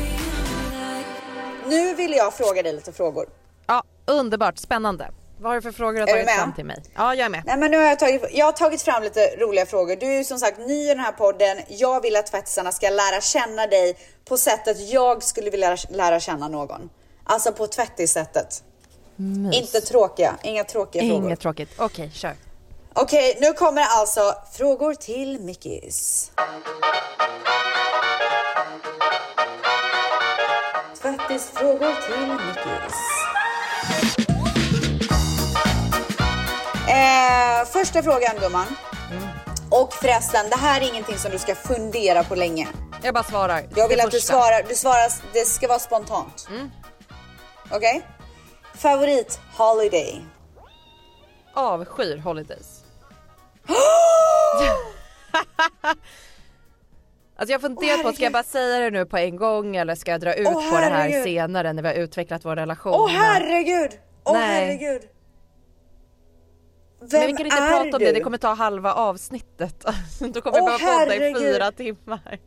Nu vill jag fråga dig lite frågor. Ja, underbart, spännande. Vad har du för frågor du tagit med? fram till mig? Ja, jag är med. Nej men nu har jag tagit, jag har tagit fram lite roliga frågor. Du är ju som sagt ny i den här podden. Jag vill att tvättisarna ska lära känna dig på sättet jag skulle vilja lära känna någon. Alltså på tvättissättet. Inte tråkiga, inga tråkiga frågor. Inget tråkigt. Okej, kör. Okej, nu kommer alltså frågor till Mickis. Tvättisfrågor till Mickis. Eh, första frågan gumman. Och förresten, det här är ingenting som du ska fundera på länge. Jag bara svarar. Jag vill Det att du svarar, du svarar, det ska vara spontant. Okej? Favorit holiday? Avskyr holidays. Alltså jag har funderat på, ska jag bara säga det nu på en gång eller ska jag dra ut Åh, på det här senare när vi har utvecklat vår relation? Åh Men- herregud! Åh Nej. herregud! Vem Men vi kan inte prata om du? det, det kommer ta halva avsnittet. Då kommer vi Åh, behöva podda i fyra timmar.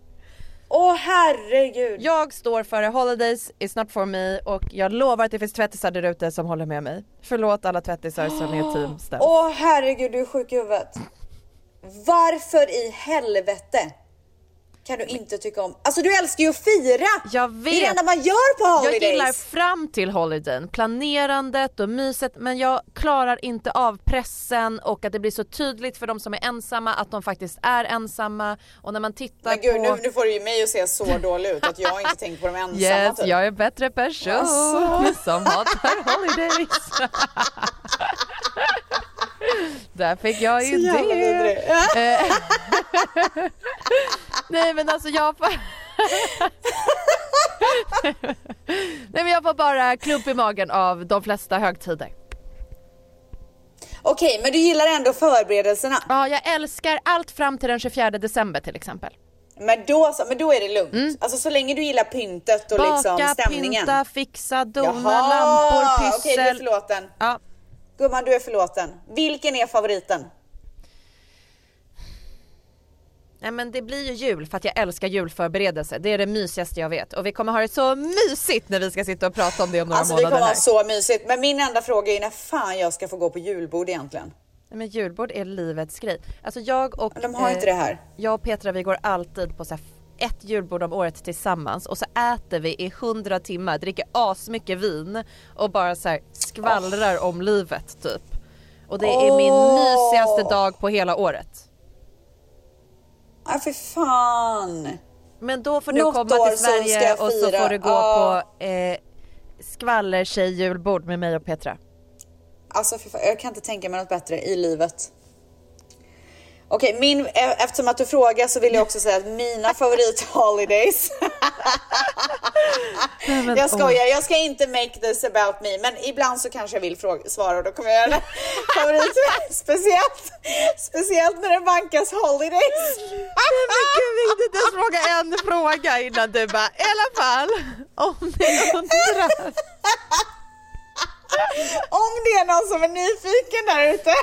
Åh herregud. Jag står för holidays is not for me och jag lovar att det finns tvättisar där ute som håller med mig. Förlåt alla tvättisar som är team. Åh herregud, du är sjuk i huvudet. Varför i helvete kan du inte tycka om... Alltså du älskar ju att fira! Jag Det är det vet. enda man gör på Jag holidays. gillar fram till holidayn, planerandet och myset men jag klarar inte av pressen och att det blir så tydligt för de som är ensamma att de faktiskt är ensamma och när man tittar Men gud, på... nu, nu får du ju mig att se så dålig ut att jag inte tänker på de ensamma Yes, typ. jag är en bättre person Alltså. som hatar holidays. Där fick jag ju det. Nej men alltså jag får... Nej men jag får bara klump i magen av de flesta högtider. Okej, men du gillar ändå förberedelserna. Ja, jag älskar allt fram till den 24 december till exempel. Men då, så- men då är det lugnt. Alltså så länge du gillar pyntet och liksom Mm. Baka, stämningen. pynta, fixa, dona, Jaha, lampor, Okej, du är pyssel. förlåten. Ja. Gumman, du är förlåten. Vilken är favoriten? Nej men det blir ju jul för att jag älskar julförberedelse. Det är det mysigaste jag vet och vi kommer ha det så mysigt när vi ska sitta och prata om det om några Alltså vi månader kommer här. ha så mysigt. Men min enda fråga är när fan jag ska få gå på julbord egentligen. Nej, men julbord är livets grej. Alltså jag och... De har inte det här. Jag och Petra vi går alltid på så ett julbord om året tillsammans och så äter vi i hundra timmar, dricker asmycket vin och bara så här skvallrar om livet typ. Och det är min Åh. mysigaste dag på hela året. Nej för fan. Men då får du Något komma till Sverige och så får du gå Ja. på eh, skvallertjej-julbord med mig och Petra. Alltså fy fan, jag kan inte tänka mig något bättre i livet. Okej, min, e- eftersom att du frågar så vill jag också säga att mina favorit-holidays. jag skojar, jag ska inte make this about me, men ibland så kanske jag vill fråga, svara och då kommer jag göra det. Favorit, speciellt, speciellt när det vankas holidays. Men gud vi hinner inte ens fråga en fråga innan du bara i alla fall om ni undrar. Om det är någon som är nyfiken där ute.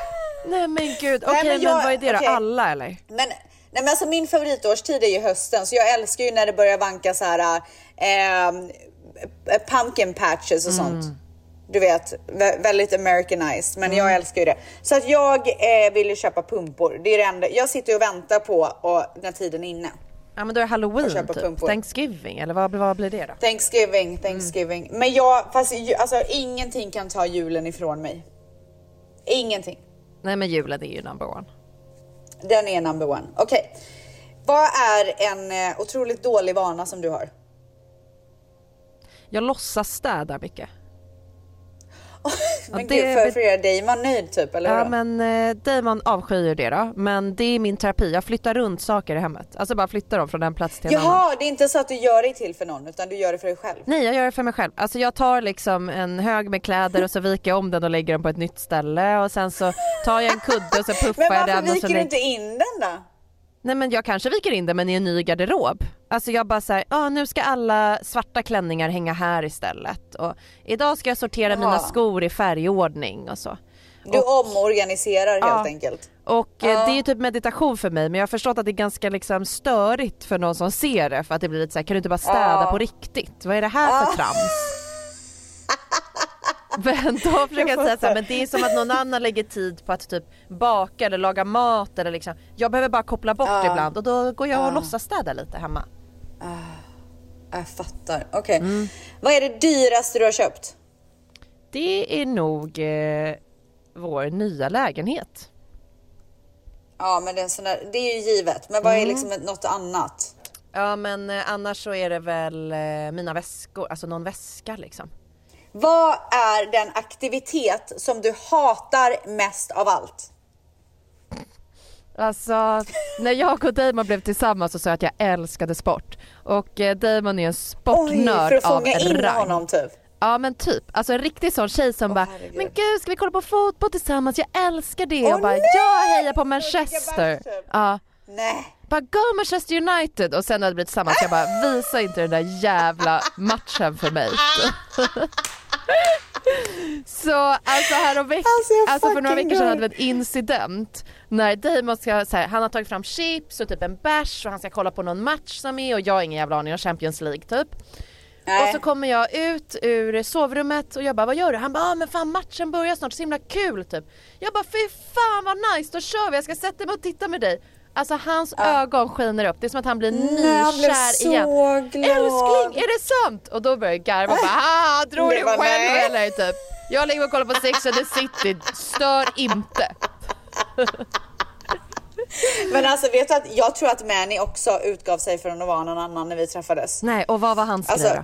Nej men gud, okej Nej, men, men vad är det då? Alla eller? Men, nej men alltså min favoritårstid är ju hösten så jag älskar ju när det börjar vanka så här ehm, pumpkin patches och sånt. Du vet, vä- väldigt americanized men jag älskar ju det. Så att jag eh, vill ju köpa pumpor. Det är det enda. Jag sitter och väntar på och, när tiden är inne. Ja men då är det halloween typ, pumpor. Thanksgiving eller vad, vad blir det då? Thanksgiving, Thanksgiving. Men jag, fast alltså ingenting kan ta julen ifrån mig. Ingenting. Nej men julen är ju number one. Den är number one. Okej. Vad är en eh, otroligt dålig vana som du har? Jag låtsas städa mycket. Men det gud, för, för er dig man nöjd typ eller Ja vadå? men eh, Damon avskyr ju det då, men det är min terapi. Jag flyttar runt saker i hemmet. Alltså bara flyttar dem från en plats till en annan. Jaha, det är inte så att du gör dig till för någon utan du gör det för dig själv. Nej jag gör det för mig själv. Alltså jag tar liksom en hög med kläder och så viker jag om den och lägger den på ett nytt ställe och sen så tar jag en kudde och så puffar Men jag varför den och så viker du inte in den då? Nej men jag kanske viker in den men i en ny garderob. Alltså jag bara såhär, ah, nu ska alla svarta klänningar hänga här istället och idag ska jag sortera mina Jaha. skor i färgordning och så. Du omorganiserar helt Ja. enkelt. Och eh, Ja. det är ju typ meditation för mig men jag har förstått att det är ganska liksom störigt för någon som ser det för att det blir lite såhär, kan du inte bara städa Ja. på riktigt? Vad är det här för trams? Men då försöker jag säga såhär, men det är som att någon annan lägger tid på att typ baka eller laga mat eller liksom. Jag behöver bara koppla bort Ja. ibland och då går jag och Ja. låtsas städa lite hemma. Jag fattar. Okej. Mm. Vad är det dyraste du har köpt? Det är nog eh, vår nya lägenhet. Ja, men det är, sån där, det är ju givet. Men vad är Mm. liksom något annat? Ja men eh, annars så är det väl eh, mina väskor, alltså någon väska liksom. Vad är den aktivitet som du hatar mest av allt? Alltså när jag och Damon blev tillsammans så sa jag att jag älskade sport. Och eh, Damon är en Oj, sportnörd för att av fånga in rang. honom typ. Ja men typ, alltså en riktig sån tjej som bara herregud. Men gud ska vi kolla på fotboll tillsammans? Jag älskar det! Åh, och bara nej! jag hejar på Manchester! Värsta. Ja, Nej. bara go Manchester United! Och sen när vi blivit tillsammans jag bara visa inte den där jävla matchen för mig. Så alltså, här och veck- Alltså, alltså för några veckor sedan hade vi en incident när Damon ska, så här, han har tagit fram chips och typ en bärs och han ska kolla på någon match som är och jag har ingen jävla aning om Champions League typ. Nej. Och så kommer jag ut ur sovrummet och jag bara vad gör du? Han bara ah, men fan matchen börjar snart, så himla kul typ. Jag bara fy fan vad nice, då kör vi, jag ska sätta mig och titta med dig. Alltså hans ögon skiner upp, det är som att han blir Nej, han blev nykär så igen. glad. Älskling, är det sant? Och då börjar jag garva och bara ah, du själv nej. eller typ. Jag ligger och kollar på Sex and the City, stör inte. Men alltså vet du att jag tror att Manny också utgav sig för att vara någon annan när vi träffades. Nej, och vad var hans Alltså, grej då?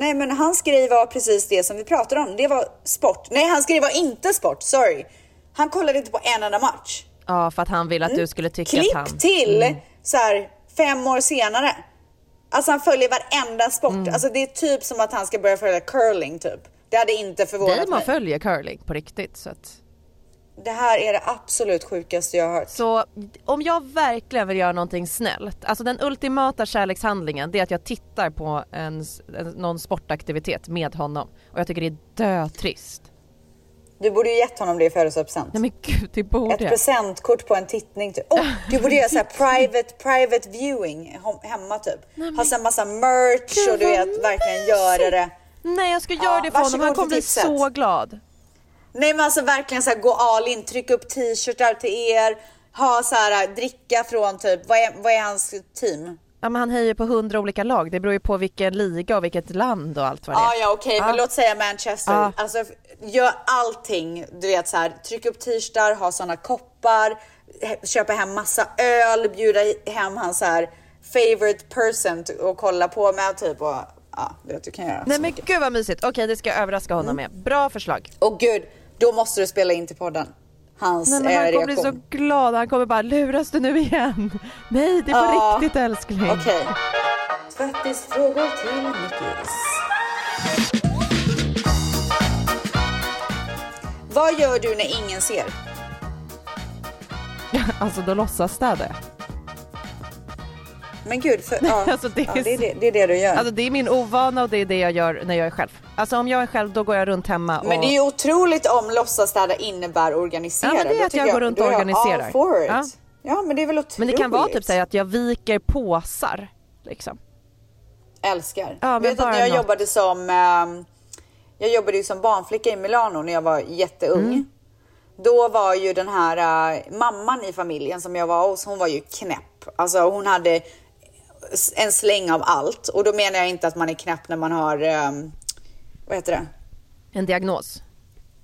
Nej men hans grej var precis det som vi pratade om. Det var sport. Nej hans grej var inte sport, sorry. Han kollade inte på en enda match. Ja, för att han ville att du skulle tycka Klipp att han... till Mm. så här fem år senare. Alltså han följer varenda sport. Mm. Alltså det är typ som att han ska börja följa curling typ. Det hade inte förvånat mig. följer curling på riktigt så att... Det här är det absolut sjukaste jag har hört. Så om jag verkligen vill göra någonting snällt, alltså den ultimata kärlekshandlingen det är att jag tittar på en, en, någon sportaktivitet med honom och jag tycker det är dötrist. Du borde ju gett honom det i födelsedagspresent. Nej men gud det borde Ett presentkort på en tittning. Typ. Oh, du borde göra så här private, private viewing hem- hemma typ. ha så här massa merch Gud, och du vet verkligen göra det. Nej jag ska göra Ja, det för honom, han kommer bli så glad. Nej men alltså verkligen så här gå all in, trycka upp t-shirtar till er, ha så här dricka från typ, vad är, vad är hans team? Ja men han hejar på hundra olika lag, det beror ju på vilken liga och vilket land och allt vad det Ah, är. ja okej, men Ja. låt säga Manchester. Ja. Alltså gör allting, du vet så här, tryck upp t-shirtar, ha såna koppar, köpa hem massa öl, bjuda hem hans så här favorite person och kolla på med typ och ja, du vet du kan göra Nej men mycket. gud vad mysigt, okej det ska jag överraska honom Mm. med. Bra förslag. Och gud, då måste du spela in till podden. Hans Nej men han eh, kommer bli reaktion. så glad, han kommer bara luras du nu igen? Nej det är på Ja. riktigt älskling. Okej. Tvättisfrågor till Nickis. Vad gör du när ingen ser? Alltså då låtsas städar jag. Men gud, för, ja, Alltså, det är ja, det, är det, det är det du gör. Alltså det är min ovana och det är det jag gör när jag är själv. Alltså om jag är själv då går jag runt hemma och... Men det är ju otroligt om låtsasstäda innebär organisera. Ja, men det är att tycker jag går runt och jag organiserar. Ja. Ja. men det är väl otroligt. Men det kan vara typ så att jag viker påsar. Liksom. Älskar. Ja, Vet att när jag något. jobbade som ehm, jag jobbade ju som barnflicka i Milano när jag var jätteung. Mm. Då var ju den här eh, mamman i familjen som jag var hos, hon var ju knäpp. Alltså hon hade en släng av allt. Och då menar jag inte att man är knäpp när man har, ehm, vad heter det? En diagnos.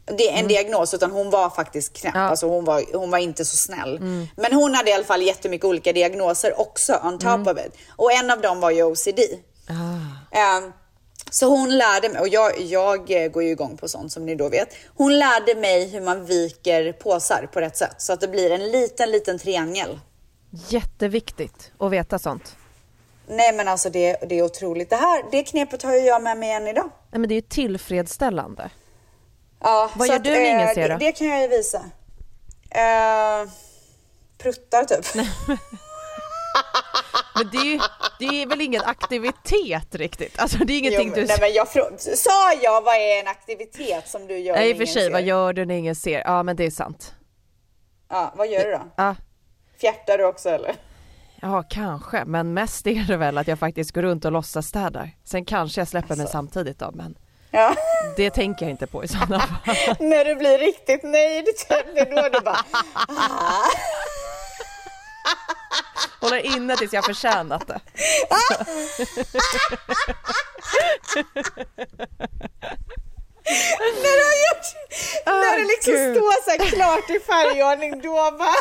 det är en diagnos utan hon var faktiskt knäpp. Mm. Ja. Mm. Alltså hon var, hon var inte så snäll. Men hon hade i alla fall jättemycket olika diagnoser också on top Mm. of it. Och en av dem var ju OCD. Ah. Ehm, så hon lärde mig, och jag, jag eh, går ju igång på sånt som ni då vet. Hon lärde mig hur man viker påsar på rätt sätt så att det blir en liten, liten triangel. Jätteviktigt att veta sånt. Nej men alltså det, det är otroligt. Det här det knepet har jag med mig än idag. Nej men det är ju tillfredsställande. Ja, Vad gör att, du när ingen eh, ser det, då? det kan jag ju visa. Uh, pruttar typ. Men det är ju det är väl ingen aktivitet riktigt? Alltså det är ingenting Jo, du... Nej men jag frå- sa jag vad är en aktivitet som du gör Nej när och för ingen sig, vad ser? gör du när ingen ser? Ja men det är sant. Ja, vad gör du då? Ja, Fjärtar du också eller? Ja kanske, men mest är det väl att jag faktiskt går runt och låtsas städar. Sen kanske jag släpper mig samtidigt då, men Ja, det tänker jag inte på i sådana fall. när du blir riktigt nöjd, typ, det är då du bara ah. Håller inne tills jag förtjänat det. När du har gjort, när du liksom Gud. står så här klart i färgordning, då bara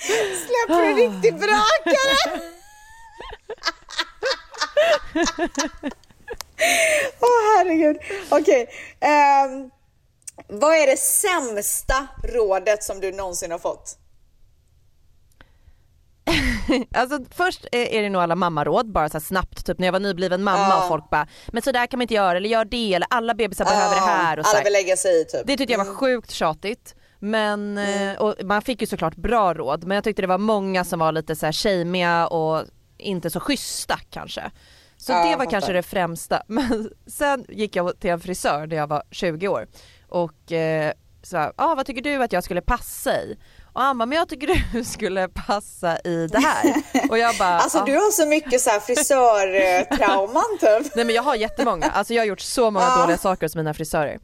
släpper du riktigt brakare. Åh herregud. Okej. ehm, vad är det sämsta rådet som du någonsin har fått? Alltså först är det nog alla mammaråd, bara så snabbt, typ när jag var nybliven mamma Ja. och folk bara men så där kan man inte göra eller gör det eller alla bebisar behöver det här och så Alla vill lägga sig i typ. Det tyckte jag var sjukt tjatigt. Men, eh, och man fick ju såklart bra råd men jag tyckte det var många som var lite så här shameiga och inte så schyssta kanske. Så Ja, det var kanske det främsta. Men sen gick jag till en frisör när jag var 20 år och eh, sa, ah, vad tycker du att jag skulle passa i? Och han bara, men jag tycker du skulle passa i det här. Och jag bara, Alltså "Ah." du har så mycket så här frisörtrauman typ. Nej men jag har jättemånga, alltså jag har gjort så många Ja. dåliga saker hos mina frisörer.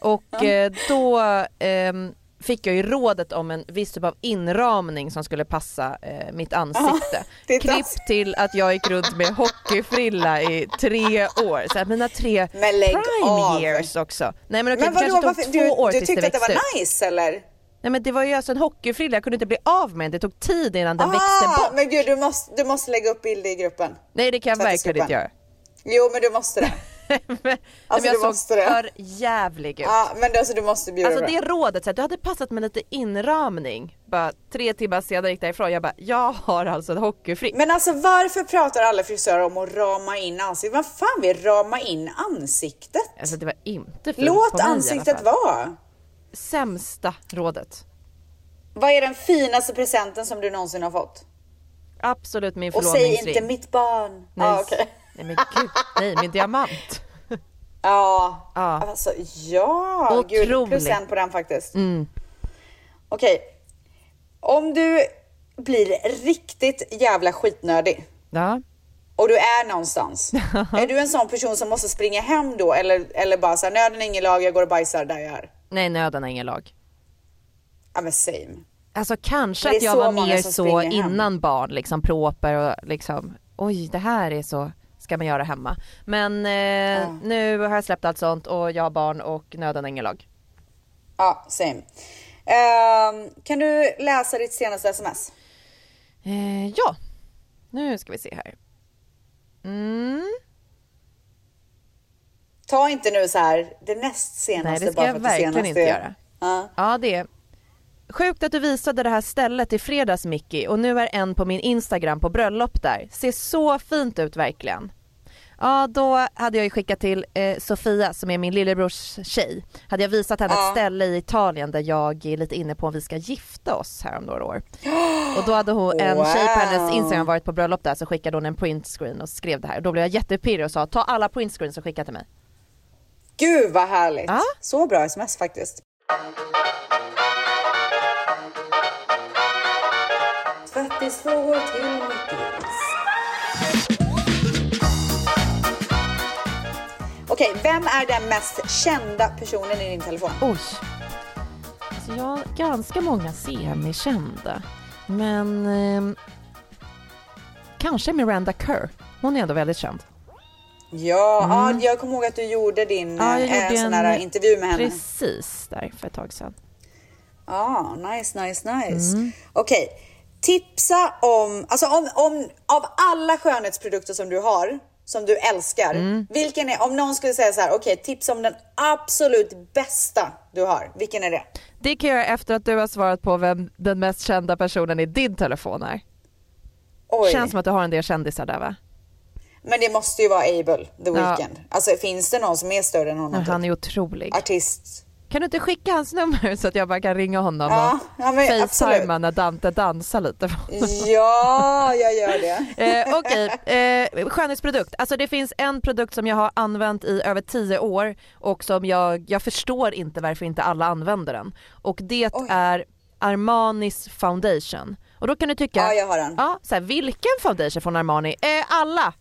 Och eh, då ehm, fick jag ju rådet om en viss typ av inramning som skulle passa eh, mitt ansikte. är Klipp till att jag gick runt med hockeyfrilla i tre år, så att mina tre prime av. years också. Nej men okej Men det kanske vadå, tog två du, år du tills tyckte det att det växte var nice eller? Nej men det var ju alltså en hockeyfrilla, jag kunde inte bli av med den, det tog tid innan den växte Ah, bort. men gud du måste, du måste lägga upp bilder i gruppen. Nej det kan jag verkligen inte göra. Jo men du måste det. men, Alltså, men jag såg måste det. för jävlig ut. Ja men alltså du måste bjuda Alltså på det rådet, så här, du hade passat med lite inramning. Bara tre timmar senare gick därifrån, jag bara, jag har alltså en hockeyfrilla. Men alltså varför pratar alla frisörer om att rama in ansiktet? Vad fan vill rama in ansiktet? Alltså det var inte fint på Låt mig i alla ansiktet vara. Sämsta rådet. Vad är den finaste presenten som du någonsin har fått? Absolut min Och säg förlovningsring. inte mitt barn. Nej, Ja, okej. Nej men gud, nej min diamant. Ja, Ja. alltså ja. Gud, Otrolig. plus en på den faktiskt. Mm. Okej. Om du blir riktigt jävla skitnödig Ja. och du är någonstans. är du en sån person som måste springa hem då eller, eller bara såhär nöden är ingen lag, jag går och bajsar där jag är? Nej nöden har ingen lag. Ja men same. Alltså kanske är att jag var mer så springer hem. innan barn, liksom proper och liksom oj det här är så ska man göra hemma. Men eh, nu har jag släppt allt sånt och jag har barn och nöden har ingen lag. Ja, same. Ehm, kan du läsa ditt senaste sms? Eh, ja, nu ska vi se här. Mm. Ta inte nu så här det näst senaste Nej det ska bara jag för att det verkligen senaste inte göra. Ja. Ja det är Sjukt att du visade det här stället i fredags Mickey och nu är en på min Instagram på bröllop där. Ser så fint ut verkligen. Ja då hade jag ju skickat till eh, Sofia som är min lillebrors tjej. Hade jag visat henne Ja. ett ställe i Italien där jag är lite inne på om vi ska gifta oss här om några år. Och då hade hon, en tjej på hennes Wow. Instagram varit på bröllop där så skickade hon en printscreen och skrev det här. Och då blev jag jättepirrig och sa ta alla printscreens och skicka till mig. Gud vad härligt. Ja. Så bra sms faktiskt. Tvättisfrågor till Mickis. Okej, vem är den mest kända personen i din telefon? Oj. Alltså jag ganska många semikända. Men ehm, kanske Miranda Kerr. Hon är ändå väldigt känd. Ja, ja, jag kommer ihåg att du gjorde din Mm. Ja, eh, gjorde sån en här intervju med henne. Precis där för ett tag sedan. Ja, nice, nice, nice. Mm. Okej, tipsa om, alltså om, om, av alla skönhetsprodukter som du har, som du älskar, Mm. vilken är, om någon skulle säga så här, okej, tipsa om den absolut bästa du har, vilken är det? Det kan jag göra efter att du har svarat på vem den mest kända personen i din telefon är. Oj, Känns som att du har en del kändisar där va? men det måste ju vara Abel, The Ja. Weeknd. Alltså finns det någon som är större än honom? Han typ? är otrolig. Artist. Kan du inte skicka hans nummer så att jag bara kan ringa honom Ja, och ja, facetimea när Dante dansar lite? Ja, jag gör det. Eh, Okej, eh, skönhetsprodukt. Alltså det finns en produkt som jag har använt i över tio år och som jag, jag förstår inte varför inte alla använder den. Och det Oj. är Armanis foundation. Och då kan du tycka, Ja, jag har den. ja, så här, vilken foundation från Armani? Eh, alla!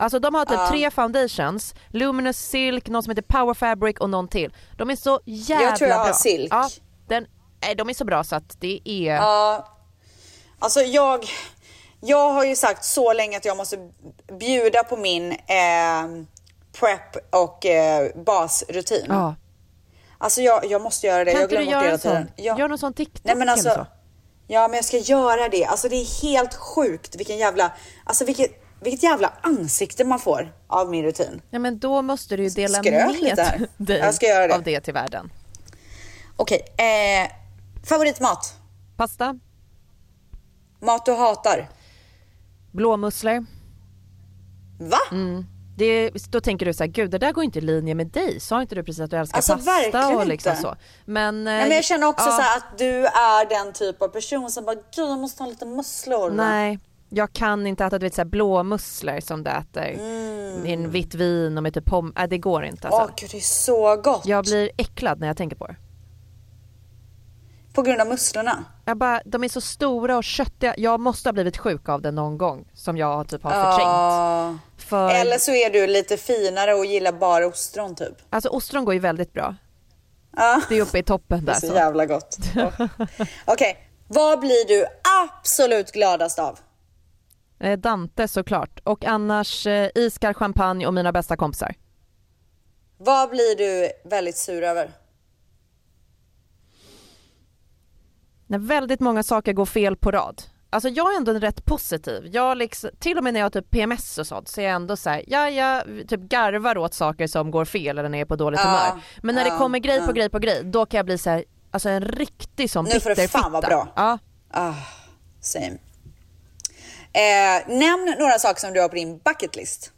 Alltså de har typ Ja. tre foundations, Luminous Silk, någon som heter Power Fabric och någon till. De är så jävla Jag tror jag har bra. Silk. Ja, den, nej, de är så bra så att det är... Ja, alltså jag, jag har ju sagt så länge att jag måste bjuda på min eh, prep och eh, basrutin. Ja. Alltså jag, jag måste göra det. Kan jag inte du glömmer bort göra det hela tiden. Ja. Gör någon sån TikTok Nej men eller så. alltså, ja men jag ska göra det. Alltså det är helt sjukt vilken jävla, alltså vilket, vilket jävla ansikte man får av min rutin. Ja men då måste du ju dela med dig Jag ska göra det. av det till världen. Okej, eh, favoritmat? Pasta, Mat du hatar? blåmusslor. Va? Mm. Det, då tänker du så här, gud det där går inte i linje med dig. Sa inte du precis att du älskar Alltså, pasta och liksom inte. så? Men, eh, Nej, men jag känner också ja, så här att du är den typ av person som bara, gud jag måste ha lite musslor. Nej, Jag kan inte äta du vet, så här blåmusslor som du äter i en vitt vin och med typ pom... Äh, det går inte Åh alltså. gud det är så gott. Jag blir äcklad när jag tänker på det. På grund av musslorna. Jag bara, de är så stora och köttiga. Jag måste ha blivit sjuk av det någon gång som jag typ har förträngt. Ja. För, Eller så är du lite finare och gillar bara ostron typ. Alltså ostron går ju väldigt bra. Ja. Det är uppe i toppen Det där. är så Så. jävla gott. Åh. Okej, vad blir du absolut gladast av? Eh, Dante såklart. Och annars eh, iskall champagne och mina bästa kompisar. Vad blir du väldigt sur över? När väldigt många saker går fel på rad. Alltså jag är ändå rätt positiv. Jag liksom, till och med när jag har typ PMS och sånt så är jag ändå så här, ja jag typ garvar åt saker som går fel eller när jag är på dåligt Ja, humör. Men när ja, det kommer grej på ja. grej på grej då kan jag bli så här, alltså en riktig sån Nu får det fan vara bitterfitta. bra. Ja. Ah, same. Eh, nämn några saker som du har på din bucket list.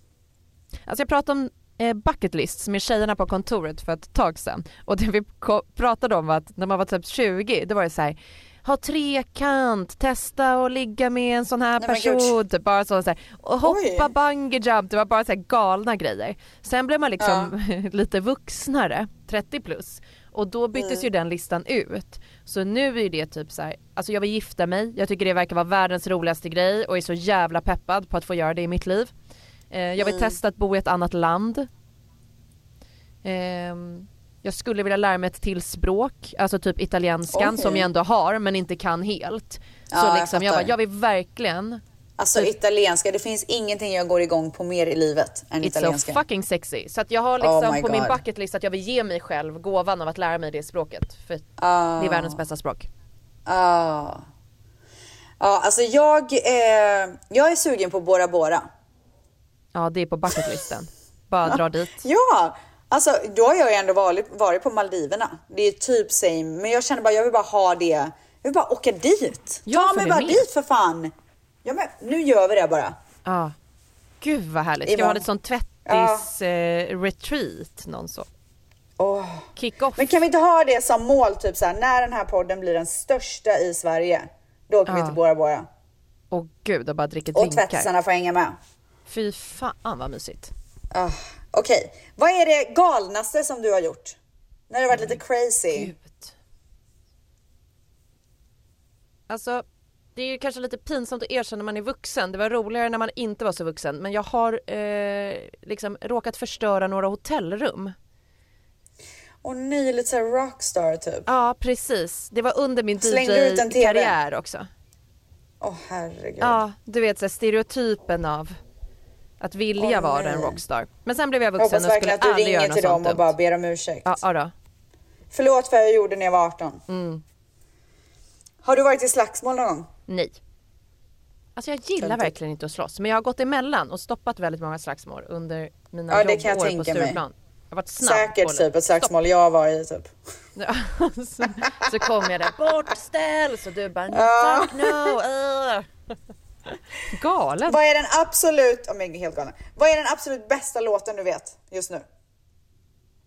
Alltså jag pratade om eh, bucket lists med tjejerna på kontoret för ett tag sedan och det vi pratade om var att när man var typ 20 då var det så här ha trekant, testa att ligga med en sån här Nej, person, typ bara så, så här, och hoppa Oj. bungee jump, det var bara så här galna grejer. Sen blev man liksom lite vuxnare, 30 plus och då byttes Mm. ju den listan ut. Så nu är det typ så här, alltså jag vill gifta mig, jag tycker det verkar vara världens roligaste grej och är så jävla peppad på att få göra det i mitt liv. Eh, jag vill Mm. testa att bo i ett annat land. Ehm, jag skulle vilja lära mig ett till språk, alltså typ italienskan Oj. som jag ändå har men inte kan helt. Så Ja, jag liksom, jag, fattar. bara, jag vill verkligen, Alltså italienska, det finns ingenting jag går igång på mer i livet än it's italienska. so fucking sexy. Så att jag har Oh liksom my på min bucket list att jag vill ge mig själv gåvan av att lära mig det språket. För Ah. det är världens bästa språk. Ah. Ja, alltså jag, eh, jag är sugen på Bora Bora. Ja det är på bucketlisten. Bara dra dit. Ja, alltså då har jag ju ändå varit, varit på Maldiverna. Det är typ same, men jag känner bara jag vill bara ha det. Jag vill bara åka dit. Ja, Ta mig bara med. dit för fan. Ja, men nu gör vi det bara. Ja. Gud vad härligt. Ska vi ha Imorgon. lite sån tvättis eh, retreat någon så? Åh. Kick off. Men kan vi inte ha det som mål, typ så här, när den här podden blir den största i Sverige, då åker vi Ja. till Bora Bora. Åh gud och bara dricker Och drinkar. tvättisarna får hänga med. Fy fan vad mysigt. Ah, Okej, vad är det galnaste som du har gjort? När det har varit lite crazy? Gud. Alltså, det är ju kanske lite pinsamt att erkänna när man är vuxen. Det var roligare när man inte var så vuxen. Men jag har eh, liksom råkat förstöra några hotellrum. Och nej, lite såhär rockstar typ. Ja, precis. Det var under min? DJ-karriär också. Åh herregud. Ja, du vet så här, stereotypen av att vilja Åh, vara en rockstar. Men sen blev jag Jag vuxen hoppas och skulle verkligen att du aldrig göra ringer något till dem sånt och bara ber om ursäkt. Ja, ja då. Förlåt för jag gjorde när jag var 18. Mm. Har du varit i slagsmål någon gång? Nej. Alltså jag gillar verkligen inte att slåss men jag har gått emellan och stoppat väldigt många slagsmål under mina Ja, det jag jobbår på tänka mig. Stureplan. Jag har varit snabb Säkert på typ ett slagsmål jag var i typ. Ja, så, så kom jag där, bortställ! Så du bara, Ja. fuck no! Uh. Galen! Vad är den absolut, oh, men helt galen. Vad är den absolut bästa låten du vet just nu?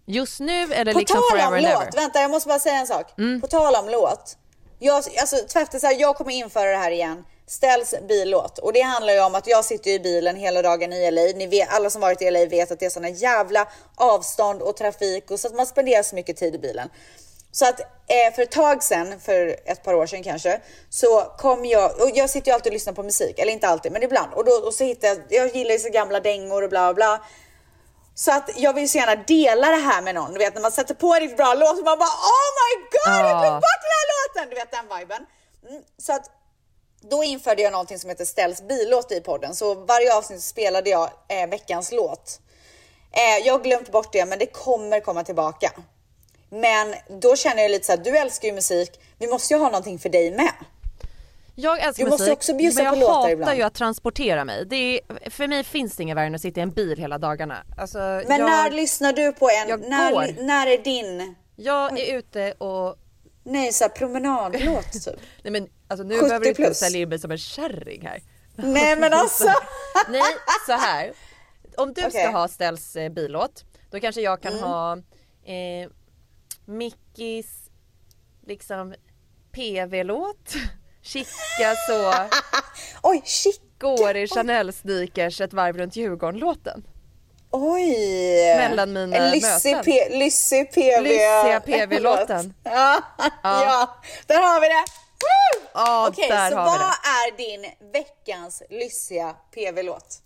Just nu eller På liksom tal forever om and låt, ever? Mm. vänta jag måste bara säga en sak. På tal om låt. Jag, alltså tvättisar, jag kommer införa det här igen. Ställs billåt. Och det handlar ju om att jag sitter i bilen hela dagen i LA. Ni vet, alla som varit i LA vet att det är såna jävla avstånd och trafik och så att man spenderar så mycket tid i bilen. Så att eh, för ett tag sedan, för ett par år sedan kanske, så kom jag, och jag sitter ju alltid och lyssnar på musik, eller inte alltid, men ibland. Och, då, och så hittar jag, jag gillar ju så gamla dängor och bla bla. Så att jag vill så gärna dela det här med någon. Du vet när man sätter på en riktigt bra låt och man bara Oh my god, jag Ja. bort den här låten! Du vet den viben. Mm, så att då införde jag någonting som heter Ställs billåt i podden. Så varje avsnitt spelade jag eh, veckans låt. Eh, jag har glömt bort det, men det kommer komma tillbaka. Men då känner jag lite så här, du älskar ju musik. Vi måste ju ha någonting för dig med. Jag älskar Du måste musik också bjussa men på jag låtar hatar ibland. ju att transportera mig. Det är, för mig finns det inget värre än att sitta i en bil hela dagarna. Alltså, Men jag, när lyssnar du på en? Jag När, när är din? jag är ute och Nej, så här promenadlåt typ. Nej men alltså nu 70 behöver du inte sälja in mig som en kärring här. Nej men alltså. Nej så här. Om du. Mm. ska ha Stells eh, billåt då kanske jag kan ha eh, Mickis liksom PV-låt. Chica så. Oj, Chico går i Chanel sneakers ett varv runt Djurgården-låten. Oj! Mellan mina Lissy möten. P- Lissy PV. Lyssiga PV-låten. Ja, ja, där har vi det! Ja, Okej, där så vad är din veckans lyssiga PV-låt?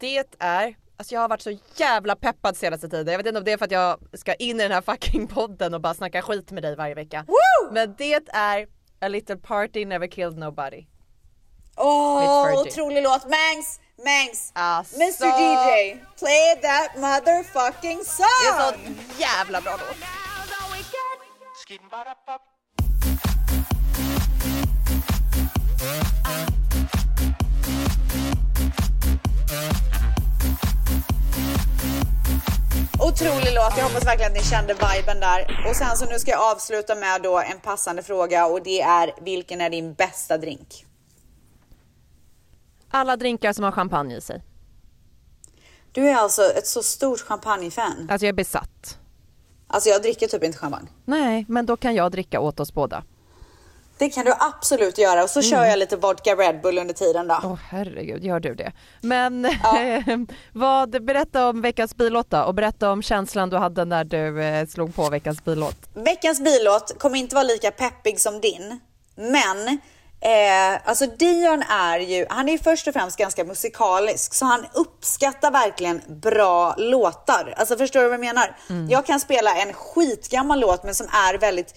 Det är, alltså jag har varit så jävla peppad senaste tiden. Jag vet inte om det är för att jag ska in i den här fucking podden och bara snacka skit med dig varje vecka. Woo! Men det är A little party never killed nobody. Åh, Fergie. otrolig låt! Mangs! Mangs! Alltså. Mr DJ, play that motherfucking Det är en song! sån jävla bra låt. Otrolig låt, jag hoppas verkligen att ni kände viben där. Och sen så nu ska jag avsluta med då en passande fråga och det är vilken är din bästa drink? Alla drinkar som har champagne i sig. Du är alltså ett så stort champagnefan. Alltså jag är besatt. Alltså jag dricker typ inte champagne. Nej, men då kan jag dricka åt oss båda. Det kan du absolut göra och så kör jag lite vodka Red Bull under tiden då. Åh herregud, gör du det? Men vad, berätta om veckans billåt då och berätta om känslan du hade när du eh, slog på veckans billåt. Veckans billåt kommer inte vara lika peppig som din, men eh, alltså Dion är ju, han är ju först och främst ganska musikalisk så han uppskattar verkligen bra låtar. Alltså förstår du vad jag menar? Jag kan spela en skitgammal låt men som är väldigt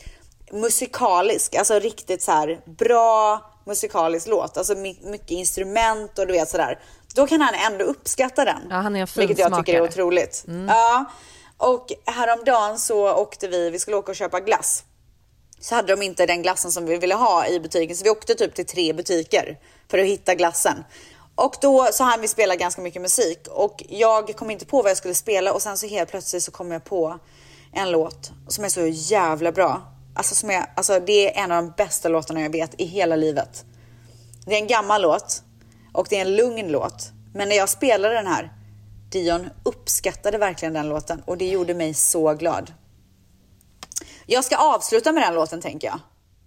musikalisk, alltså riktigt så här bra musikalisk låt, alltså my- mycket instrument och du vet sådär. Då kan han ändå uppskatta den. Ja, han är en Vilket jag tycker är otroligt. Ja. Och häromdagen så åkte vi, vi skulle åka och köpa glass. Så hade de inte den glassen som vi ville ha i butiken så vi åkte typ till tre butiker för att hitta glassen. Och då så hann vi spela ganska mycket musik och jag kom inte på vad jag skulle spela och sen så helt plötsligt så kom jag på en låt som är så jävla bra. Alltså, som är, alltså det är en av de bästa låtarna jag vet i hela livet. Det är en gammal låt och det är en lugn låt. Men när jag spelade den här, Dion uppskattade verkligen den låten och det gjorde mig så glad. Jag ska avsluta med den låten tänker jag.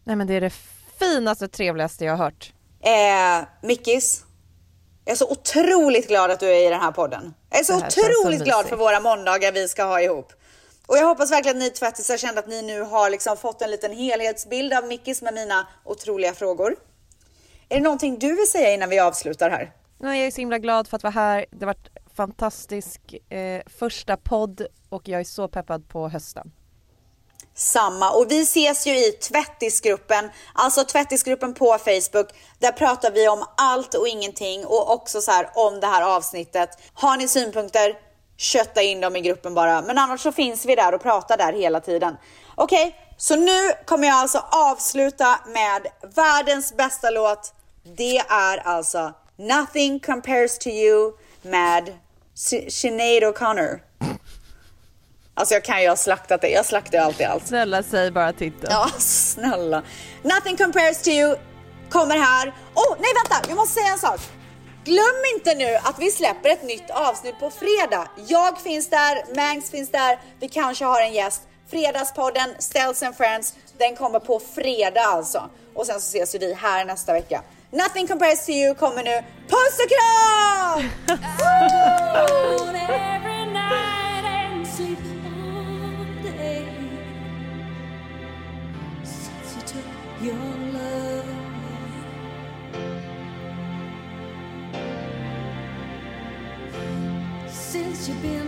Nej men det är det finaste och trevligaste jag har hört. Eh, Mickis, jag är så otroligt glad att du är i den här podden. Jag är så otroligt glad mysigt. för våra måndagar vi ska ha ihop. Och jag hoppas verkligen att ni tvättisar kände att ni nu har liksom fått en liten helhetsbild av Mickis med mina otroliga frågor. Är det någonting du vill säga innan vi avslutar här? Nej, Jag är så himla glad för att vara här. Det har varit fantastisk eh, första podd och jag är så peppad på hösten. Samma. Och vi ses ju i tvättisgruppen, alltså tvättisgruppen på Facebook. Där pratar vi om allt och ingenting och också så här om det här avsnittet. Har ni synpunkter, kötta in dem i gruppen bara. Men annars så finns vi där och pratar där hela tiden. Okej, så nu kommer jag alltså avsluta med världens bästa låt. Det är alltså Nothing Compares to You med Si- Sinead O'Connor. Alltså jag kan ju ha slaktat det, jag slaktar ju alltid allt. Snälla säg bara titeln. Ja, snälla. Nothing compares to you kommer här. Oh, nej vänta, vi måste säga en sak. Glöm inte nu att vi släpper ett nytt avsnitt på fredag. Jag finns där, Mangs finns där, vi kanske har en gäst. Fredagspodden Stells and Friends, den kommer på fredag alltså. Och sen så ses vi här nästa vecka. Nothing compares to you kommer nu. Puss och kram! Your you been